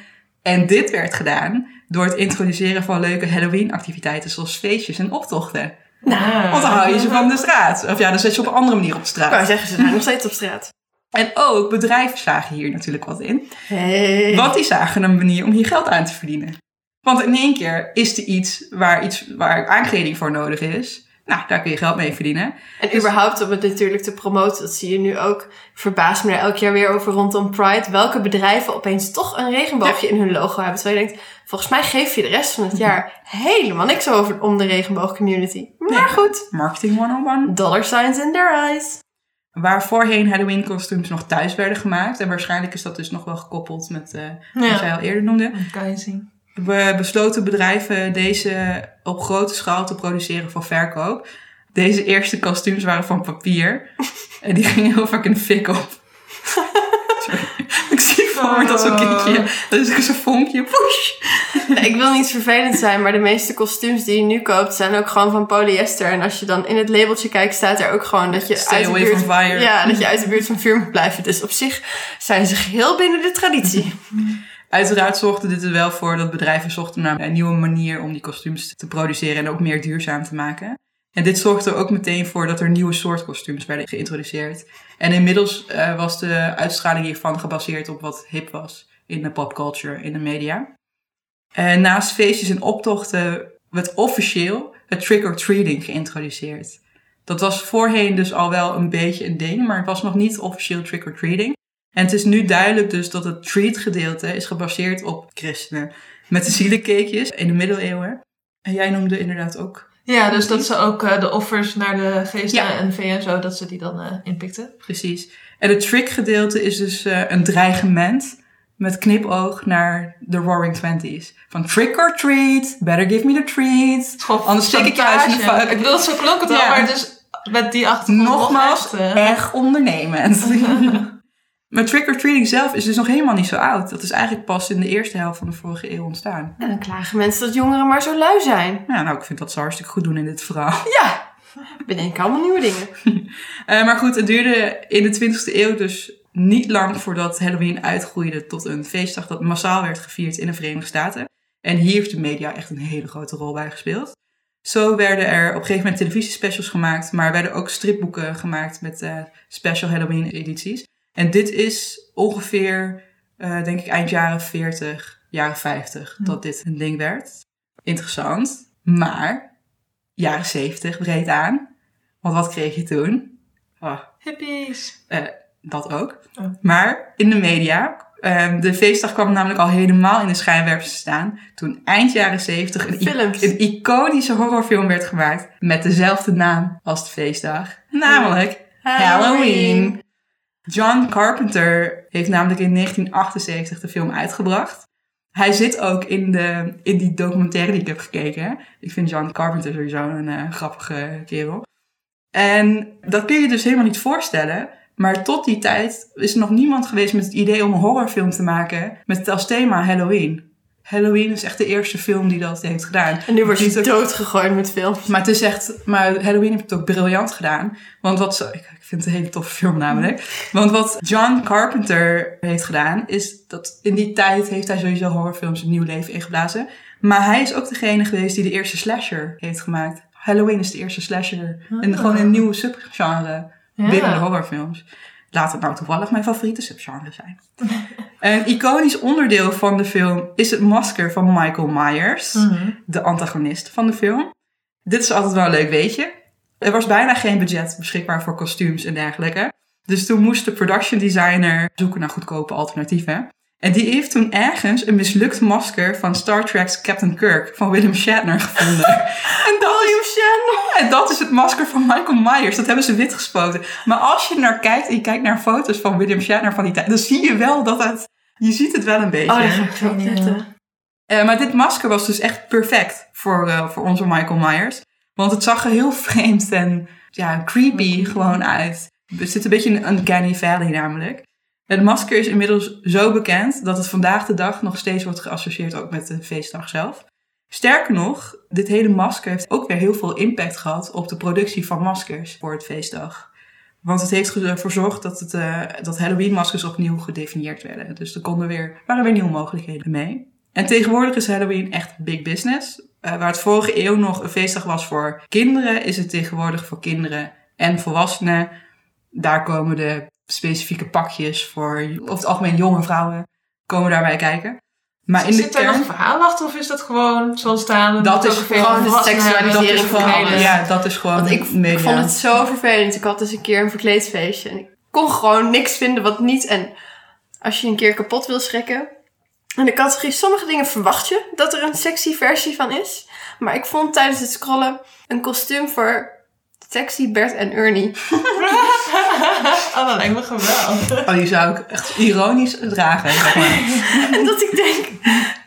En dit werd gedaan door het introduceren van leuke Halloween-activiteiten zoals feestjes en optochten. Nou, Want dan hou je ze van de straat. Of ja, dan zet je op een andere manier op de straat. zeggen, ze zijn nog steeds op straat. En ook bedrijven zagen hier natuurlijk wat in. Hey. Want die zagen een manier om hier geld aan te verdienen. Want in één keer is er iets waar, iets waar aankleding voor nodig is. Nou, daar kun je geld mee verdienen. En Dus- überhaupt om het natuurlijk te promoten, dat zie je nu ook. Verbaast me er elk jaar weer over rondom Pride. Welke bedrijven opeens toch een regenboogje in hun logo hebben. Terwijl je denkt, volgens mij geef je de rest van het jaar helemaal niks over om de regenboogcommunity. Maar Nee. goed, Marketing 101. dollar signs in their eyes. Waar voorheen Halloween kostuums nog thuis werden gemaakt. En waarschijnlijk is dat dus nog wel gekoppeld met eh wat jij al eerder noemde. kan We besloten bedrijven deze op grote schaal te produceren voor verkoop. Deze eerste kostuums waren van papier. En die gingen heel vaak in de fik op. Sorry. Ik zie voor me dat zo'n kindje. Dat is zo'n vonkje. Nee, ik wil niet vervelend zijn, maar de meeste kostuums die je nu koopt zijn ook gewoon van polyester. En als je dan in het labeltje kijkt, staat er ook gewoon dat je, Stay uit de, away buurt, from fire. ja, dat je uit de buurt van vuur moet blijven. Dus op zich zijn ze geheel binnen de traditie. Uiteraard zorgde dit er wel voor dat bedrijven zochten naar een nieuwe manier om die kostuums te produceren en ook meer duurzaam te maken. En dit zorgde er ook meteen voor dat er nieuwe soort kostuums werden geïntroduceerd. En inmiddels eh, was de uitstraling hiervan gebaseerd op wat hip was in de popculture, in de media. En naast feestjes en optochten werd officieel het trick-or-treating geïntroduceerd. Dat was voorheen dus al wel een beetje een ding, maar het was nog niet officieel trick-or-treating. En het is nu duidelijk dus dat het treat gedeelte is gebaseerd op christenen. Met de zielencakejes in de middeleeuwen. En jij noemde inderdaad ook Ja, dus dat ze ook eh, de offers naar de geesten Ja. en vee en zo, dat ze die dan eh, inpikten. Precies. En het trick gedeelte is dus eh, een dreigement met knipoog naar de Roaring Twenties. Van trick or treat, better give me the treat. Anders steek ik je uit in de fuik. Ik bedoel, zo klonk het wel, Ja. maar dus met die achtergrond nog Nogmaals, echt, erg ondernemend. maar trick or treating zelf is dus nog helemaal niet zo oud. Dat is eigenlijk pas in de eerste helft van de vorige eeuw ontstaan. En dan klagen mensen dat jongeren maar zo lui zijn. Ja, nou, ik vind dat ze hartstikke goed doen in dit verhaal. Ja, bedenk allemaal nieuwe dingen. Eh, maar goed, het duurde in de 20e eeuw dus niet lang voordat Halloween uitgroeide tot een feestdag dat massaal werd gevierd in de Verenigde Staten. En hier heeft de media echt een hele grote rol bij gespeeld. Zo werden er op een gegeven moment televisiespecials gemaakt, maar er werden ook stripboeken gemaakt met eh, special Halloween edities. En dit is ongeveer, eh, denk ik, eind jaren 40, jaren 50 dat dit een ding werd. Interessant. Maar jaren 70 breed aan. Want wat kreeg je toen? Ah, Hippies. dat ook. Oh. Maar in de media, ehm, de feestdag kwam namelijk al helemaal in de schijnwerpers te staan. Toen eind jaren 70 een, een iconische horrorfilm werd gemaakt. Met dezelfde naam als de feestdag. Namelijk Halloween. John Carpenter heeft namelijk in 1978 de film uitgebracht. Hij zit ook in, de, in die documentaire die ik heb gekeken. Ik vind John Carpenter sowieso een eh, grappige kerel. En dat kun je je dus helemaal niet voorstellen. Maar tot die tijd is er nog niemand geweest met het idee om een horrorfilm te maken met als thema Halloween. Halloween is echt de eerste film die dat heeft gedaan. En nu wordt je ook- doodgegooid met films. maar het is echt, maar Halloween heeft het ook briljant gedaan. Want wat ze, ik, vind het een hele toffe film namelijk. Want wat John Carpenter heeft gedaan, is dat in die tijd heeft hij sowieso horrorfilms een nieuw leven ingeblazen. Maar hij is ook degene geweest die de eerste slasher heeft gemaakt. Halloween is de eerste slasher. En gewoon een nieuwe subgenre Ja. binnen de horrorfilms. Laat het nou toevallig mijn favoriete subgenre zijn. Een iconisch onderdeel van de film is het masker van Michael Myers, Mhm. de antagonist van de film. Dit is altijd wel een leuk weetje. Er was bijna geen budget beschikbaar voor kostuums en dergelijke. Dus toen moest de production designer zoeken naar goedkope alternatieven. En die heeft toen ergens een mislukt masker van Star Trek's Captain Kirk van William Shatner gevonden. en, dat is, en dat is het masker van Michael Myers. Dat hebben ze wit gespoten. Maar als je naar kijkt en je kijkt naar foto's van William Shatner van die tijd, dan zie je wel dat het. Je ziet het wel een beetje. Oh, daar ga ik zo. Eh, maar dit masker was dus echt perfect voor, eh, voor onze Michael Myers. Want het zag er heel vreemd en ja, creepy gewoon uit. Het zit een beetje in een Uncanny Valley namelijk. Het masker is inmiddels zo bekend dat het vandaag de dag nog steeds wordt geassocieerd ook met de feestdag zelf. Sterker nog, dit hele masker heeft ook weer heel veel impact gehad op de productie van maskers voor het feestdag. Want het heeft ervoor gezorgd dat, het, eh, dat Halloween-maskers opnieuw gedefinieerd werden. Dus er konden weer, waren weer nieuwe mogelijkheden mee. En tegenwoordig is Halloween echt big business. Eh, waar het vorige eeuw nog een feestdag was voor kinderen, is het tegenwoordig voor kinderen en volwassenen. Daar komen de specifieke pakjes voor, over het algemeen jonge vrouwen, komen daarbij kijken. Maar in de Zit daar nog kern... een verhaal achter of is dat gewoon zoals staan? Dat is gewoon de Dat seksualisering is van alles. ja, dat is gewoon Want ik, media. ik vond het zo vervelend. Ik had dus een keer een verkleedfeestje. En ik kon gewoon niks vinden wat niet. En als je een keer kapot wil schrikken. In de categorie sommige dingen verwacht je dat er een sexy versie van is. Maar ik vond tijdens het scrollen een kostuum voor sexy Bert en Ernie. oh, dat lijkt me geweldig. Oh, die zou ik echt ironisch dragen. Zeg maar. En dat ik denk,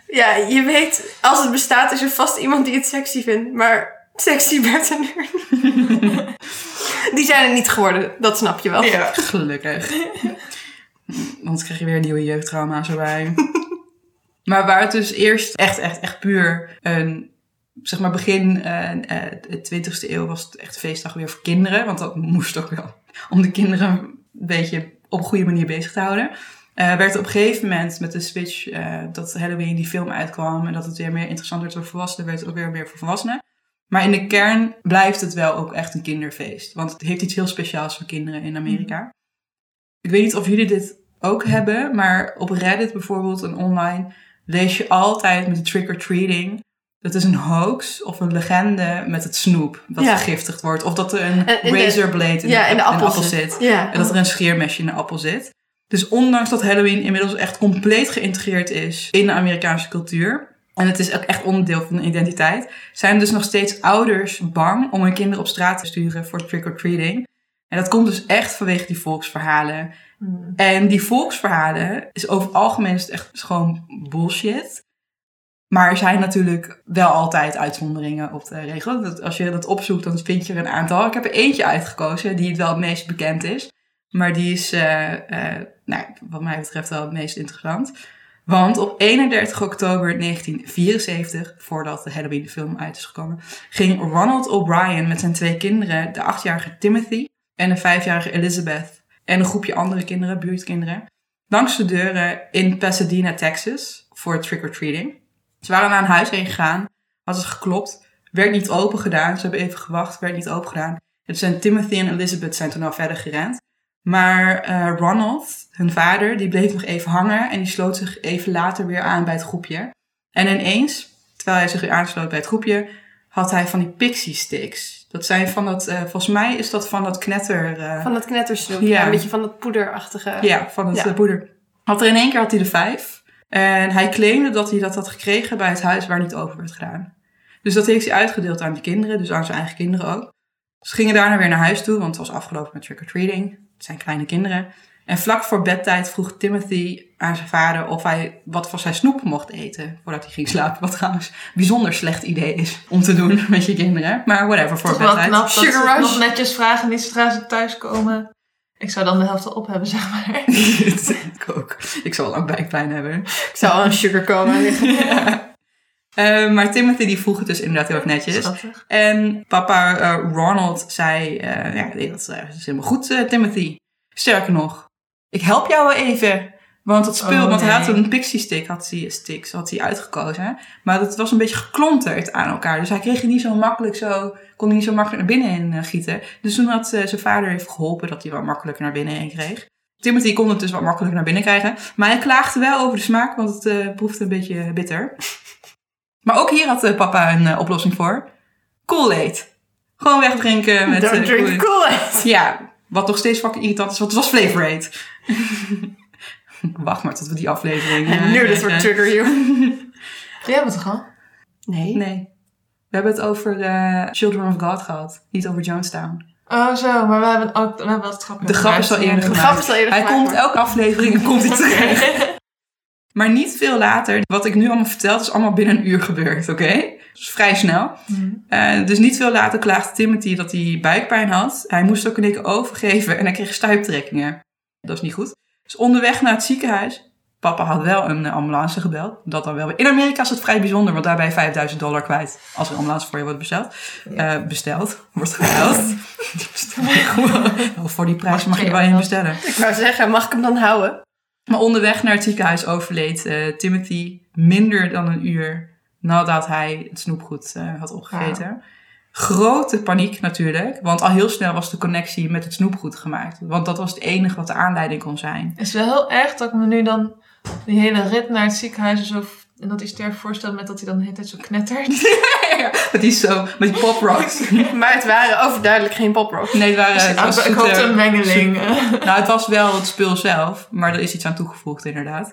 ja, je weet, als het bestaat is er vast iemand die het sexy vindt. Maar sexy Bert en Ernie. Die zijn er niet geworden, dat snap je wel. Ja. Gelukkig. Anders krijg je weer nieuwe jeugdtrauma's erbij. maar waar het dus eerst echt, echt, echt puur een... Zeg maar begin eh, eh, de 20e eeuw was het echt feestdag weer voor kinderen. Want dat moest ook wel. Om de kinderen een beetje op een goede manier bezig te houden. Eh, werd op een gegeven moment met de switch eh, dat Halloween die film uitkwam. En dat het weer meer interessant werd voor volwassenen. Werd het ook weer meer voor volwassenen. Maar in de kern blijft het wel ook echt een kinderfeest. Want het heeft iets heel speciaals voor kinderen in Amerika. Ik weet niet of jullie dit ook hebben, maar op Reddit bijvoorbeeld en online lees je altijd met de trick-or-treating. Dat is een hoax of een legende met het snoep dat Ja. vergiftigd wordt. Of dat er een En in de- razorblade in, Ja, de, in de in appel, zit. Ja. En dat er een scheermesje in de appel zit. Dus ondanks dat Halloween inmiddels echt compleet geïntegreerd is in de Amerikaanse cultuur. En het is ook echt onderdeel van de identiteit. Zijn dus nog steeds ouders bang om hun kinderen op straat te sturen voor trick-or-treating. En dat komt dus echt vanwege die volksverhalen. Hmm. En die volksverhalen is over het algemeen echt gewoon bullshit. Maar er zijn natuurlijk wel altijd uitzonderingen op de regel. Als je dat opzoekt, dan vind je er een aantal. Ik heb er eentje uitgekozen die het wel het meest bekend is. Maar die is, eh, eh, nou, wat mij betreft, wel het meest interessant. Want op 31 oktober 1974, voordat de Halloween film uit is gekomen, ging Ronald O'Brien met zijn twee kinderen, de achtjarige Timothy en de vijfjarige Elizabeth, en een groepje andere kinderen, buurtkinderen, langs de deuren in Pasadena, Texas, voor trick-or-treating. Ze waren naar een huis heen gegaan, had het geklopt, werd niet open gedaan. Ze hebben even gewacht, werd niet open gedaan. Het zijn Timothy en Elizabeth zijn toen al verder gerend. Maar eh, Ronald, hun vader, die bleef nog even hangen en die sloot zich even later weer aan bij het groepje. En ineens, terwijl hij zich weer aansloot bij het groepje, had hij van die pixie sticks. Dat zijn van dat, eh, volgens mij is dat van dat knetter... eh, Van dat knettersnoep. Ja. Ja. Een beetje van dat poederachtige. ja, van het Ja. poeder. Had er in één keer had hij er vijf. En hij claimde dat hij dat had gekregen bij het huis waar niet open werd gedaan. Dus dat heeft hij uitgedeeld aan de kinderen, dus aan zijn eigen kinderen ook. Ze gingen daarna weer naar huis toe, want het was afgelopen met trick-or-treating. Het zijn kleine kinderen. En vlak voor bedtijd vroeg Timothy aan zijn vader of hij wat van zijn snoep mocht eten voordat hij ging slapen. Wat trouwens een bijzonder slecht idee is om te doen met je kinderen. Maar whatever, voor Toch wel bedtijd. knap dat Sugar ze het rush. nog netjes vragen, niet zodra ze thuiskomen. Ik zou dan de helft al op hebben, zeg maar. dat denk ik ook. Ik zal lang buikpijn hebben. Ik zou al een sugar coma liggen. Ja. Eh, maar Timothy die vroeg het dus inderdaad heel erg netjes. Schattig. En papa eh, Ronald zei, eh, ja, dat is helemaal goed, Timothy. Sterker nog, ik help jou wel even. Want dat spul, Oh, want hij had een pixie stick, had hij, sticks, had hij uitgekozen. Maar dat was een beetje geklonterd aan elkaar. Dus hij kreeg het niet zo makkelijk zo, kon hij niet zo makkelijk naar binnen in eh, gieten. Dus toen had eh, zijn vader even geholpen dat hij wel makkelijker naar binnen heen kreeg. Timothy kon het dus wat makkelijker naar binnen krijgen. Maar hij klaagde wel over de smaak, want het eh, proefde een beetje bitter. Maar ook hier had papa een oplossing voor. Kool-Aid. Gewoon wegdrinken met... Don't drink Kool-Aid. Kool-Aid. Ja, wat nog steeds fucking irritant is, want het was Flavor Aid. Wacht maar tot we die aflevering... En eh, nu dit wordt trigger you. Hebben we toch al? Nee. Nee. We hebben het over eh, Children of God gehad. Niet over Jonestown. Oh, zo. Maar we hebben ook we hebben wat grappen De grap is al eerder De gemaakt. grap is al eerder Hij gemaakt, komt elke aflevering en komt hij terug. Maar niet veel later. Wat ik nu allemaal vertel, is allemaal binnen een uur gebeurd, oké? Dus vrij snel. Mhm. Eh, dus niet veel later klaagde Timothy dat hij buikpijn had. Hij moest ook een keer overgeven en hij kreeg stuiptrekkingen. Dat is niet goed. Dus onderweg naar het ziekenhuis. Papa had wel een eh, ambulance gebeld. Dat dan wel. In Amerika is het vrij bijzonder, want daarbij 5000 dollar kwijt. Als er een ambulance voor je wordt besteld. Eh, besteld. Wordt gebeld. Nou, voor die prijs mag je wel één bestellen. Ik wou zeggen, mag ik hem dan houden? Maar onderweg naar het ziekenhuis overleed eh, Timothy minder dan een uur nadat hij het snoepgoed had opgegeten. Grote paniek natuurlijk, want al heel snel was de connectie met het snoepgoed gemaakt. Want dat was het enige wat de aanleiding kon zijn. Het is wel heel erg dat ik me nu dan die hele rit naar het ziekenhuis en zo... En dat hij sterft voorstelt met dat hij dan de hele tijd zo knettert. Met die zo, met die pop rocks. Maar het waren overduidelijk geen poprocks. Nee, het waren, het was ik zoete- hoopte een mengeling. Nou, het was wel het spul zelf, maar er is iets aan toegevoegd inderdaad.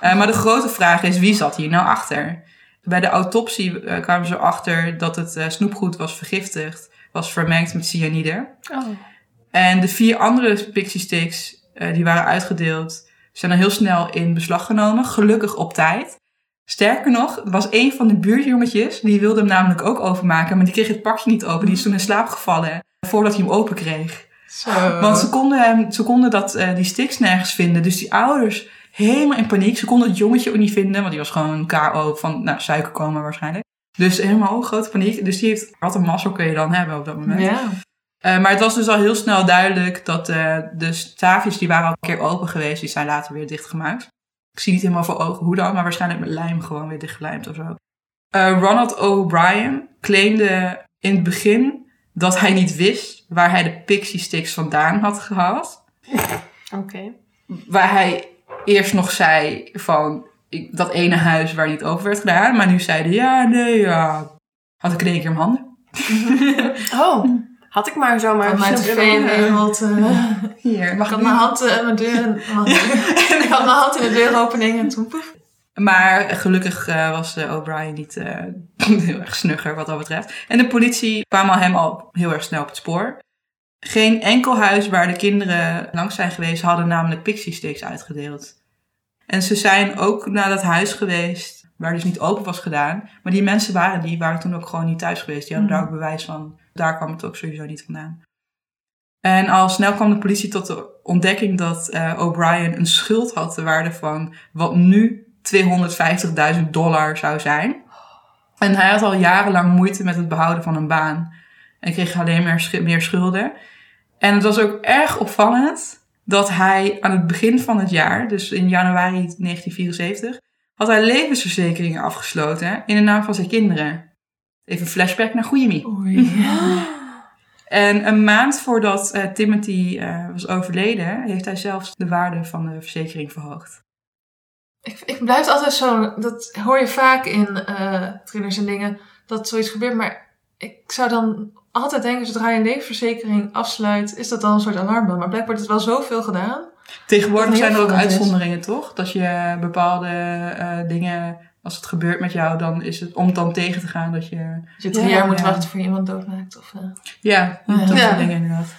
Eh, maar de grote vraag is, wie zat hier nou achter? Bij de autopsie eh, kwamen ze achter dat het eh, snoepgoed was vergiftigd, was vermengd met cyanide. Oh. En de vier andere Pixie Sticks eh, die waren uitgedeeld, zijn dan heel snel in beslag genomen, gelukkig op tijd. Sterker nog, er was een van de buurtjongetjes, die wilde hem namelijk ook openmaken, maar die kreeg het pakje niet open. Die is toen in slaap gevallen voordat hij hem open kreeg. Zo. Want ze konden, hem, ze konden dat, die sticks nergens vinden. Dus die ouders helemaal in paniek. Ze konden het jongetje ook niet vinden, want die was gewoon KO van nou, suikercoma waarschijnlijk. Dus helemaal grote paniek. Dus die heeft, wat een mazzel kun je dan hebben op dat moment. Ja. Eh, maar het was dus al heel snel duidelijk dat eh, de staafjes, die waren al een keer open geweest, die zijn later weer dichtgemaakt. Ik zie niet helemaal voor ogen hoe dan, maar waarschijnlijk met lijm gewoon weer dichtgelijmd of zo. Eh, Ronald O'Brien claimde in het begin dat hij niet wist waar hij de Pixie Sticks vandaan had gehaald. Oké. Waar hij eerst nog zei van ik, dat ene huis waar niet open werd gedaan. Maar nu zei hij ja, nee, ja. Had ik in één keer mijn handen. Oh, had ik maar zomaar Van mijn tv eh, Hier, ik had ik mijn hand eh, in mijn deur. ik had mijn hand in de deuropening en toen poef. Maar gelukkig eh, was eh, O'Brien niet eh, heel erg snugger wat dat betreft. En de politie kwam al hem al heel erg snel op het spoor. Geen enkel huis waar de kinderen langs zijn geweest hadden namelijk pixie sticks uitgedeeld. En ze zijn ook naar dat huis geweest waar dus niet open was gedaan. Maar die mensen waren, die waren toen ook gewoon niet thuis geweest. Die hadden Mhm. daar ook bewijs van. Daar kwam het ook sowieso niet vandaan. En al snel kwam de politie tot de ontdekking dat eh, O'Brien een schuld had te waarde van wat nu 250.000 dollar zou zijn. En hij had al jarenlang moeite met het behouden van een baan. En kreeg alleen maar sch- meer schulden. En het was ook erg opvallend dat hij aan het begin van het jaar, dus in januari 1974, had hij levensverzekeringen afgesloten in de naam van zijn kinderen. Even een flashback naar Goeiemie. Oei. En een maand voordat eh, Timothy eh, was overleden, heeft hij zelfs de waarde van de verzekering verhoogd. Ik, ik blijf altijd zo, dat hoor je vaak in thrillers en dingen, dat zoiets gebeurt. Maar ik zou dan altijd denken, zodra je een levensverzekering afsluit, is dat dan een soort alarmbel. Maar blijkbaar wordt het wel zoveel gedaan. Tegenwoordig Dat zijn er ook is. uitzonderingen, toch? Dat je bepaalde eh, dingen, als het gebeurt met jou, dan is het om het dan tegen te gaan dat je. Dat je drie Ja, jaar moet ja. wachten voor je iemand doodmaakt. Of, eh. Ja, dat Ja. soort Ja. dingen inderdaad.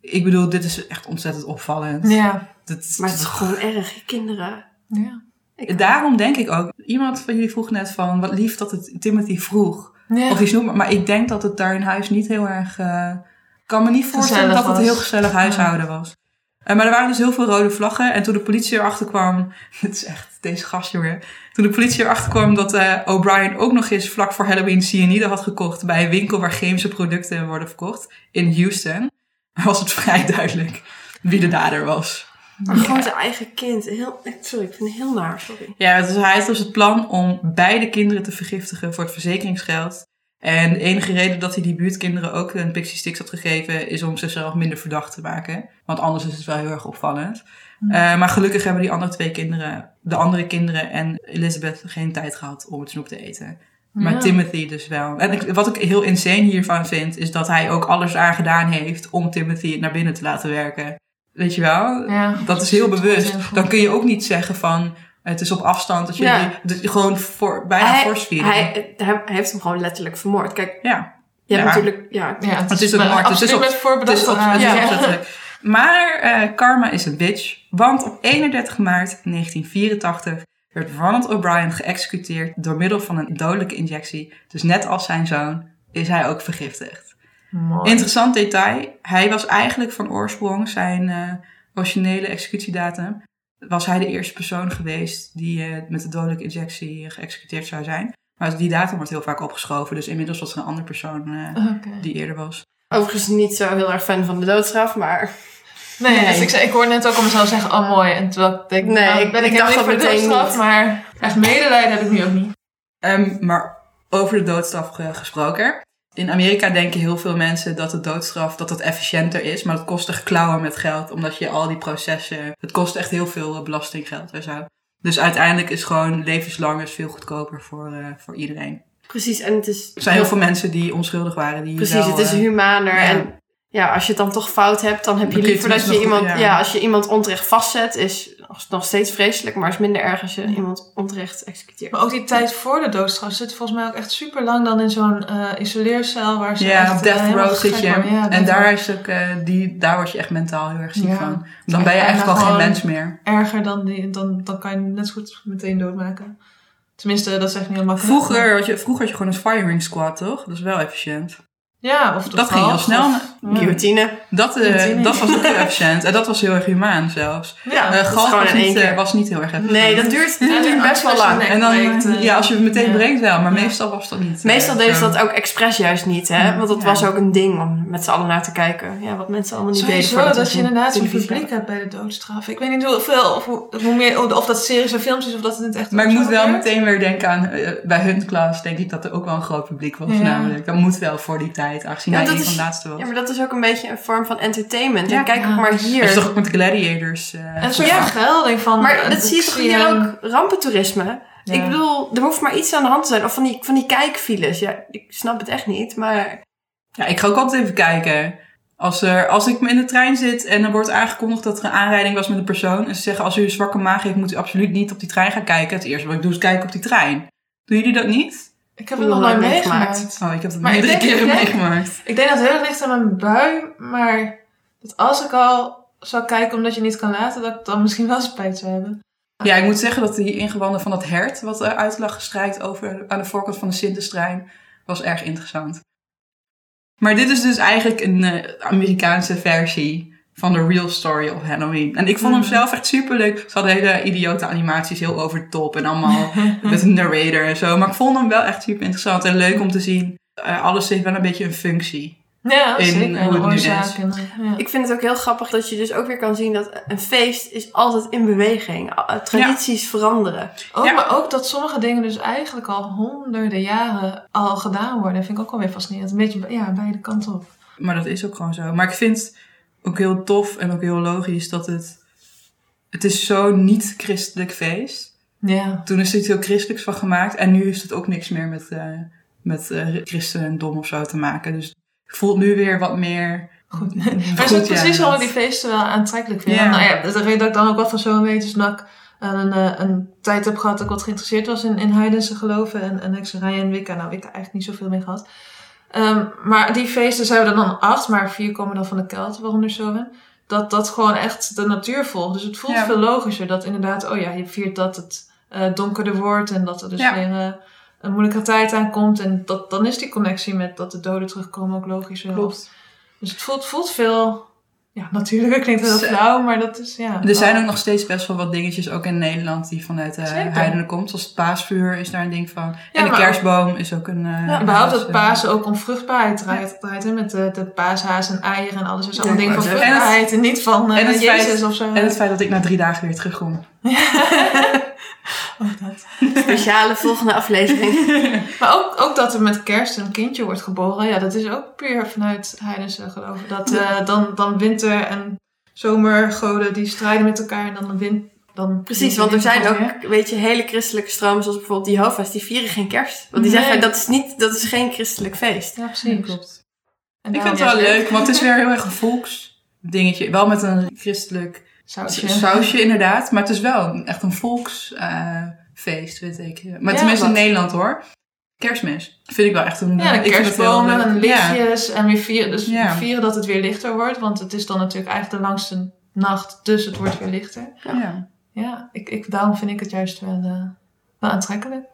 Ik bedoel, dit is echt ontzettend opvallend. Ja. Is- Maar het is gewoon erg, kinderen. Ja. Ik- Daarom denk ik ook, iemand van jullie vroeg net van, wat lief dat het Timothy vroeg. Ja. Of die snoep, maar ik denk dat het daar in huis niet heel erg... eh, Ik kan me niet voorstellen Gezellig dat het een heel gezellig huishouden was. Eh, maar er waren dus heel veel rode vlaggen. En toen de politie erachter kwam... Dit is echt deze gast, jongen. Toen de politie erachter kwam dat eh, O'Brien ook nog eens vlak voor Halloween cyanide had gekocht... bij een winkel waar chemische producten worden verkocht in Houston... was het vrij duidelijk wie de dader was. Maar gewoon zijn eigen kind. Heel, sorry, ik vind het heel naar, sorry. Ja, dus hij had dus het plan om beide kinderen te vergiftigen voor het verzekeringsgeld. En de enige reden dat hij die buurtkinderen ook een pixie sticks had gegeven, is om zichzelf minder verdacht te maken. Want anders is het wel heel erg opvallend. Hm. Eh, maar gelukkig hebben die andere twee kinderen, de andere kinderen en Elizabeth, geen tijd gehad om het snoep te eten. Maar Ja. Timothy dus wel. En ik, wat ik heel insane hiervan vind, is dat hij ook alles aan gedaan heeft om Timothy naar binnen te laten werken. Weet je wel? Ja. Dat is heel bewust. Dan kun je ook niet zeggen van het is op afstand. Dat je Ja. die- gewoon voor, bijna hij, hij, hij heeft hem gewoon letterlijk vermoord. Kijk, Ja, je hebt Ja. natuurlijk... Ja, Ja, het, Het is ook moord, het is op- het is op- Ja. Maar eh, karma is een bitch. Want op 31 maart 1984 werd Ronald O'Brien geëxecuteerd door middel van een dodelijke injectie. Dus net als zijn zoon is hij ook vergiftigd. Mooi. Interessant detail. Hij was eigenlijk van oorsprong zijn eh, originele executiedatum. Was hij de eerste persoon geweest die eh, met de dodelijke injectie geëxecuteerd zou zijn. Maar die datum wordt heel vaak opgeschoven. Dus inmiddels was er een andere persoon eh, die eerder was. overigens niet zo heel erg fan van de doodstraf, maar... Nee, Nee. Dus ik, zei, ik hoorde net ook om mezelf zeggen, oh mooi. En terwijl ik denk, Nee, nou, ik- ben ik, ik dacht helemaal niet dat voor de meteen doodstraf, niet. maar echt medelijden heb ik nu ook niet. Ehm, maar over de doodstraf ge- gesproken. In Amerika denken heel veel mensen dat de doodstraf dat dat efficiënter is. Maar dat kost echt klauwen met geld. Omdat je al die processen... Het kost echt heel veel eh, belastinggeld en zo. Dus uiteindelijk is gewoon levenslang is veel goedkoper voor, eh, voor iedereen. Precies, en het is... Er zijn heel veel mensen die onschuldig waren. Die Precies, wel, het is eh, humaner. ja. En ja, als je het dan toch fout hebt, dan heb je liever dat je iemand... goed- ja. ja. als je iemand onterecht vastzet, is nog- steeds vreselijk. Maar is minder erg als je iemand onterecht executeert. Maar ook die tijd voor de doodstraf zit volgens mij ook echt super lang dan in zo'n eh, isoleercel waar ze Ja, echt, op eh, death helemaal row zit gek je. worden. Ja, en daar, is ook, eh, die, daar word je echt mentaal heel erg ziek Ja. van. Dan ben je eigenlijk al dan geen mens meer. Erger dan, die, dan, dan kan je net zo goed meteen doodmaken. Tenminste, dat is echt niet heel makkelijk. Vroeger had, je, vroeger had je gewoon een firing squad, toch? Dat is wel efficiënt. Ja, of Dat ging heel snel. Guillotine. Dat, eh, Guillotine. dat was ook heel efficiënt. En dat was heel erg humaan zelfs. Ja, Eh was in één niet, eh, keer. was niet heel erg efficiënt. Nee, dat duurt, Ja, dat duurt ja, best wel lang. En dan, breekt, ja, als je het meteen ja. breekt wel, maar Ja. meestal was dat niet. Meestal deden ze dat ook expres juist niet, hè? Ja. Want dat Ja. was ook een ding om met z'n allen naar te kijken. Ja, wat mensen allemaal niet deden. Sowieso voordat dat je inderdaad zo'n publiek hebt bij de doodstraf. Ik weet niet hoeveel, of, hoe, meer, of dat series of films is, of dat het in het echt Maar ik moet wel meteen weer denken aan, bij hun klas denk ik dat er ook wel een groot publiek was namelijk. Dat moet wel voor die tijd, aangezien Ja, hij dat een is- van de laatste was. Ja, maar dat is ook een beetje een vorm van entertainment. Ja. en kijk ook maar Dat hier. is toch ook met gladiators. eh, En een soort Ja. vergelding van... Maar dat zie je toch hier ook? Rampentoerisme. Ja. Ik bedoel, er hoeft maar iets aan de hand te zijn. Of van die, van die kijkfiles. Ja, ik snap het echt niet. Maar Ja, ik ga ook altijd even kijken. Als, er, als ik in de trein zit en er wordt aangekondigd dat er een aanrijding was met een persoon. En ze zeggen als u een zwakke maag heeft moet u absoluut niet op die trein gaan kijken. Het eerste wat ik doe is kijken op die trein. Doen jullie dat niet? Ik heb het nog nooit meegemaakt. Oh, ik heb het meerdere keren meegemaakt. Ik denk dat het heel erg ligt aan mijn bui, maar dat als ik al zou kijken omdat je niet kan laten, dat ik dan misschien wel spijt zou hebben. Ja, ik moet zeggen dat die ingewanden van dat hert wat er uit lag gestrijkt over, aan de voorkant van de Sinterstrein was erg interessant. Maar dit is dus eigenlijk een eh, Amerikaanse versie van de real story of Halloween. En ik vond hem zelf echt superleuk. Ze hadden hele idiote animaties, heel over de top en allemaal met een narrator en zo. Maar ik vond hem wel echt super interessant en leuk om te zien. Eh, alles heeft wel een beetje een functie. Ja, In zeker. hoe het nu oorzaak is. en, ja. ik vind het ook heel grappig dat je dus ook weer kan zien dat een feest is altijd in beweging. Tradities veranderen. Ook, Ja. Maar ook dat sommige dingen dus eigenlijk al honderden jaren al gedaan worden, vind ik ook wel weer fascinerend. Een beetje ja, beide kanten op. Maar dat is ook gewoon zo. Maar ik vind ook heel tof en ook heel logisch dat het... Het is zo'n niet-christelijk feest. Ja. Toen is er iets heel christelijks van gemaakt. En nu is het ook niks meer met, eh met eh christendom of zo te maken. Dus het voelt nu weer wat meer... Goed. Maar is het precies waarom ik inderdaad. die feesten wel aantrekkelijk vind? Ja. Nou ja, dat ik dan ook wel van zo'n weet is dat ik een, eh, een tijd heb gehad dat ik wat geïnteresseerd was in, in heidense geloven en, en hekserij en wicca. Nou, wicca eigenlijk niet zoveel mee gehad. Ehm, maar die feesten zijn er dan acht, maar vier komen dan van de Kelten, waaronder Zowen. Dat dat gewoon echt de natuur volgt. Dus het voelt Ja. veel logischer dat inderdaad, oh ja, je viert dat het eh, donkerder wordt en dat er dus Ja. weer eh, een moeilijke tijd aankomt. En dat, dan is die connectie met dat de doden terugkomen ook logischer. Klopt. Dus het voelt, voelt veel... Ja, natuurlijk klinkt heel Ze- flauw, maar dat is ja. Er zijn ook nog steeds best wel wat dingetjes, ook in Nederland, die vanuit de Zeker. heidenen komt. Zoals het paasvuur is daar een ding van. Ja, en de kerstboom is ook een... eh, Ja, überhaupt dus, dat eh, Pasen ook om vruchtbaarheid draait, draait hè, met de, de paashaas en eieren en alles. Dat is Ja, allemaal dingen van vruchtbaarheid en, niet van eh, en het Jezus feit- of zo. En het feit dat ik na drie dagen weer terugkom. oh, dat. Speciale volgende aflevering. Maar ook, ook dat er met kerst een kindje wordt geboren. Ja, dat is ook puur vanuit heidense geloven. Dat eh, dan, dan winter en zomergoden die strijden met elkaar. En dan de wind... Dan Precies, want er zijn ook, weet je, hele christelijke stromen, zoals bijvoorbeeld Jehovah's, die vieren geen kerst. Want die Nee. zeggen, dat is, niet, dat is geen christelijk feest. Ja, precies. klopt. En Ik vind het wel leuk, want het is weer heel erg een volksdingetje. Wel met een christelijk Sausje. sausje inderdaad, maar het is wel een- echt een volksfeest, vind ik. Maar Ja, tenminste in? Nederland hoor. Kerstmis vind ik wel echt een... Ja, de ik vind het kerstbomen en. Ja. lichtjes. En weer vieren, dus Ja. vieren dat het weer lichter wordt. Want het is dan natuurlijk eigenlijk de langste nacht. Dus het wordt weer lichter. Ja. Ja, ik, ik, daarom vind ik het juist wel, eh, wel aantrekkelijk.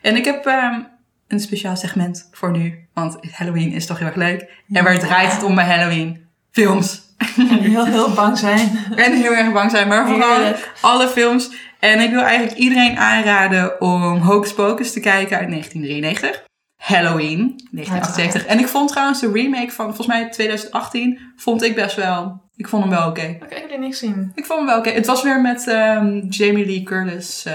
En ik heb ehm, een speciaal segment voor nu, want Halloween is toch heel erg leuk. En waar draait het om bij Halloween? Films. En heel, heel bang zijn. En heel erg bang zijn, maar vooral Heerlijk. alle films. En ik wil eigenlijk iedereen aanraden om Hocus Pocus te kijken uit 1993. Halloween, 1978. En ik vond trouwens de remake van, volgens mij 2018, vond ik best wel... Ik vond hem wel oké. Ik heb die niet gezien. Ik vond hem wel oké. Het was weer met ehm, Jamie Lee Curtis. eh,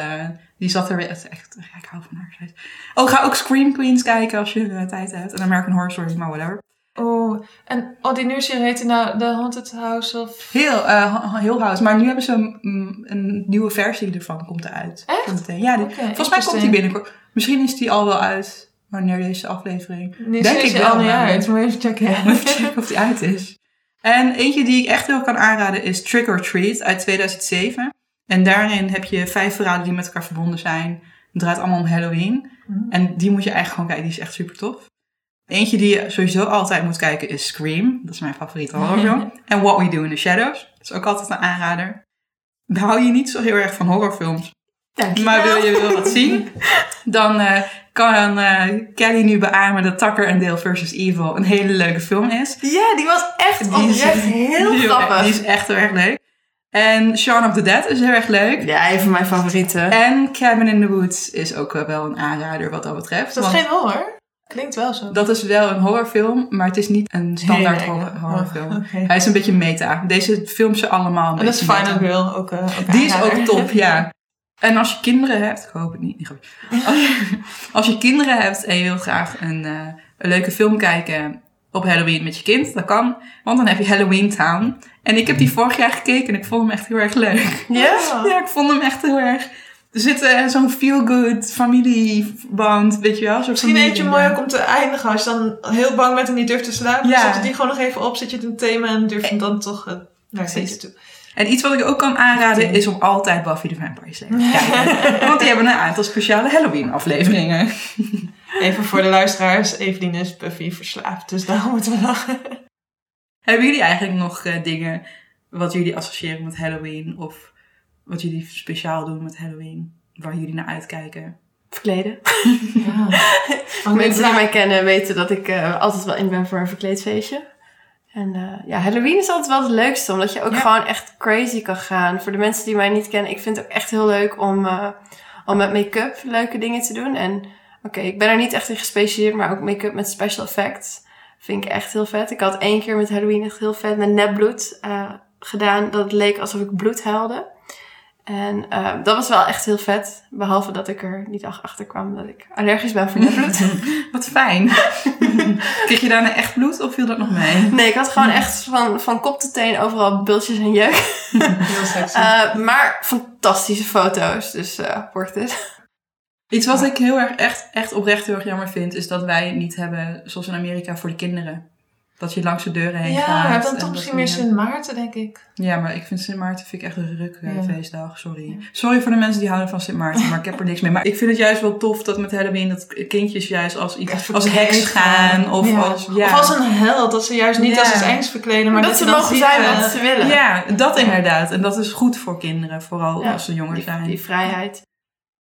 die zat er weer. Echt, ja, ik hou van haar. Oh, ga ook Scream Queens kijken als je eh, tijd hebt. En American Horror Story, maar whatever. Oh, en oh, die nieuwe serie heette nou The Haunted House of... Heel, uh, heel house. Maar nu hebben ze een, mm, een nieuwe versie ervan. Komt eruit. Echt? Ja, die- volgens mij komt die binnenkort. Misschien is die al wel uit wanneer deze aflevering. Denk ik wel, al niet uit. Moet even checken. Even checken of die uit is. En eentje die ik echt heel kan aanraden is Trick or Treat uit 2007. En daarin heb je vijf verhalen die met elkaar verbonden zijn. Het draait allemaal om Halloween. Mhm. En die moet je eigenlijk gewoon kijken. Die is echt super tof. Eentje die je sowieso altijd moet kijken is Scream. Dat is mijn favoriete horrorfilm. en What We Do in the Shadows. Dat is ook altijd een aanrader. Hou je niet zo heel erg van horrorfilms, maar wil je wel wat zien? Dan eh, kan eh, Kelly nu beamen dat Tucker and Dale vs. Evil een hele leuke film is. Ja, die was echt Die is- heel die- grappig. Die is echt heel erg leuk. En Shaun of the Dead is heel erg leuk. Ja, een van mijn favorieten. En Cabin in the Woods is ook wel een aanrader wat dat betreft. Dat is geen horror. Klinkt wel zo. dat is wel een horrorfilm, maar het is niet een standaard horror- horrorfilm. Oh. Hij is een beetje meta. Deze films zijn allemaal En dat is Final. Girl ook. ook Die is ook top, ja. En als je kinderen hebt, ik hoop het niet, als, je, als je kinderen hebt en je wil graag een, eh, een leuke film kijken op Halloween met je kind, dat kan. Want dan heb je Halloween Town. En ik heb die vorig jaar gekeken en ik vond hem echt heel erg leuk. Ja? Ja, ik vond hem echt heel erg... Er zit eh, zo'n feel-good familieband, weet je wel? Misschien eentje mooi ook om te eindigen. Als je dan heel bang bent en niet durft te slapen. Ja. Zet je die gewoon nog even op. Zet je het een thema en durf je dan toch naar het Precies. feestje toe. En iets wat ik ook kan aanraden is om altijd Buffy the Vampire Slayer te kijken. Want die hebben een aantal speciale Halloween afleveringen. Even voor de luisteraars. Evelien is Buffy verslaafd. Dus daar moeten we lachen. Hebben jullie eigenlijk nog eh, dingen wat jullie associëren met Halloween? Of wat jullie speciaal doen met Halloween? Waar jullie naar uitkijken? Verkleden. Ja. Mensen die mij kennen weten dat ik eh, altijd wel in ben voor een verkleedfeestje. En eh, ja, Halloween is altijd wel het leukste, omdat je ook Ja. gewoon echt crazy kan gaan. Voor de mensen die mij niet kennen, ik vind het ook echt heel leuk om, eh, om met make-up leuke dingen te doen. En oké, ik ben er niet echt in gespecialiseerd, maar ook make-up met special effects vind ik echt heel vet. Ik had één keer met Halloween echt heel vet met nepbloed gedaan, dat het leek alsof ik bloed huilde. En eh, dat was wel echt heel vet. Behalve dat ik er niet ach- achter kwam dat ik allergisch ben voor nepbloed. Wat fijn. Kreeg je daarna echt bloed of viel dat nog mee? Nee, ik had gewoon echt van, van kop tot teen overal bultjes en jeuk. Heel sexy. Eh, maar fantastische foto's, dus eh wordt het. Iets wat ik heel erg, echt, echt oprecht heel erg jammer vind, is dat wij het niet hebben, zoals in Amerika, voor de kinderen. Dat je langs de deuren heen ja, gaat. je hebt dan toch misschien meer Sint Maarten, denk ik. Ja, maar ik vind Sint Maarten vind ik echt een ruk Ja. feestdag, sorry. Sorry voor de mensen die houden van Sint Maarten, maar ik heb er niks mee. Maar ik vind het juist wel tof dat met Halloween dat kindjes juist als, iets, als heks gaan. Of Ja. als, ja. Of als een held, dat ze juist niet Ja. als iets engs verkleden, maar dat, dat ze mogen zijn eh, wat ze willen. Ja, dat inderdaad. En dat is goed voor kinderen, vooral Ja, als ze jonger die, zijn. die vrijheid.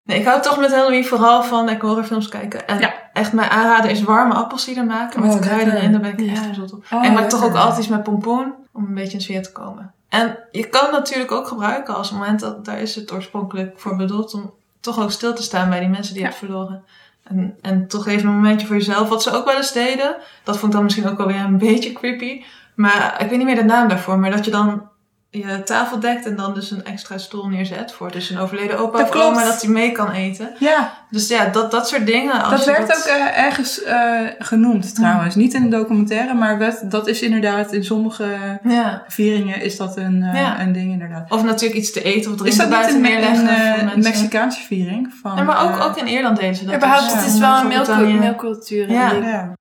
Nee, ik hou toch met Halloween vooral van horrorfilms kijken. En Ja. echt mijn aanrader is warme appelsieder maken met Oh, kruiden erin. Daar ben ik Ja. echt gezond op. Oh, en ik maak toch ook altijd iets met pompoen om een beetje in sfeer te komen. En je kan het natuurlijk ook gebruiken als moment dat daar is het oorspronkelijk voor bedoeld om toch ook stil te staan bij die mensen die Ja. hebt verloren. En, en toch even een momentje voor jezelf. Wat ze ook wel eens deden, dat vond ik dan misschien ook wel weer een beetje creepy. Maar ik weet niet meer de naam daarvoor. Maar dat je dan je tafel dekt en dan dus een extra stoel neerzet voor dus een overleden opa Dat of klopt. oma dat hij mee kan eten. Ja, Dus ja, dat, dat soort dingen. Als dat werd ook eh, ergens eh, genoemd trouwens. Niet in de documentaire, maar werd- dat is inderdaad in sommige Ja. vieringen is dat een, eh, Ja. een ding inderdaad. Of natuurlijk iets te eten of Is dat niet buiten een, een. Mexicaanse viering? Van, Ja, maar ook, ook in Ierland deden ze dat. Überhaupt, dus, het is wel een mailcultuur. Ja.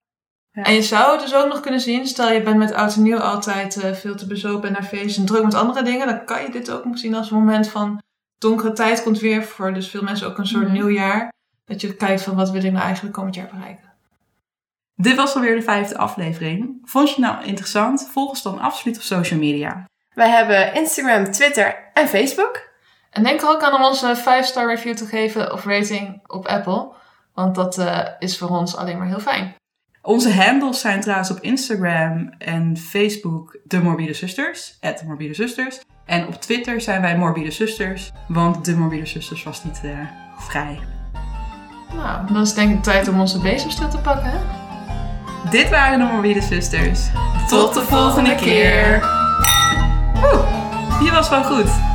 En die- ja. En je zou het dus ook nog kunnen zien, stel je bent met oud en nieuw altijd eh, veel te bezopen en naar feesten en druk met andere dingen, dan kan je dit ook nog zien als een moment van donkere tijd komt weer voor dus veel mensen ook een soort Mhm. nieuwjaar. Dat je kijkt van wat wil ik nou eigenlijk komend jaar bereiken. Dit was alweer de vijfde aflevering. Vond je het nou interessant? Volg ons dan absoluut op social media. Wij hebben Instagram, Twitter en Facebook. En denk er ook aan om ons een 5-star review te geven of rating op Apple, want dat eh, is voor ons alleen maar heel fijn. Onze handles zijn trouwens op Instagram en Facebook de Morbide Zusters, de Morbide Zusters. En op Twitter zijn wij Morbide Zusters, want de Morbide Zusters was niet eh, vrij. Nou, dan is het denk ik tijd om onze bezemstil te pakken? Dit waren de Morbide Zusters. Tot de volgende keer. Oeh, die was wel goed.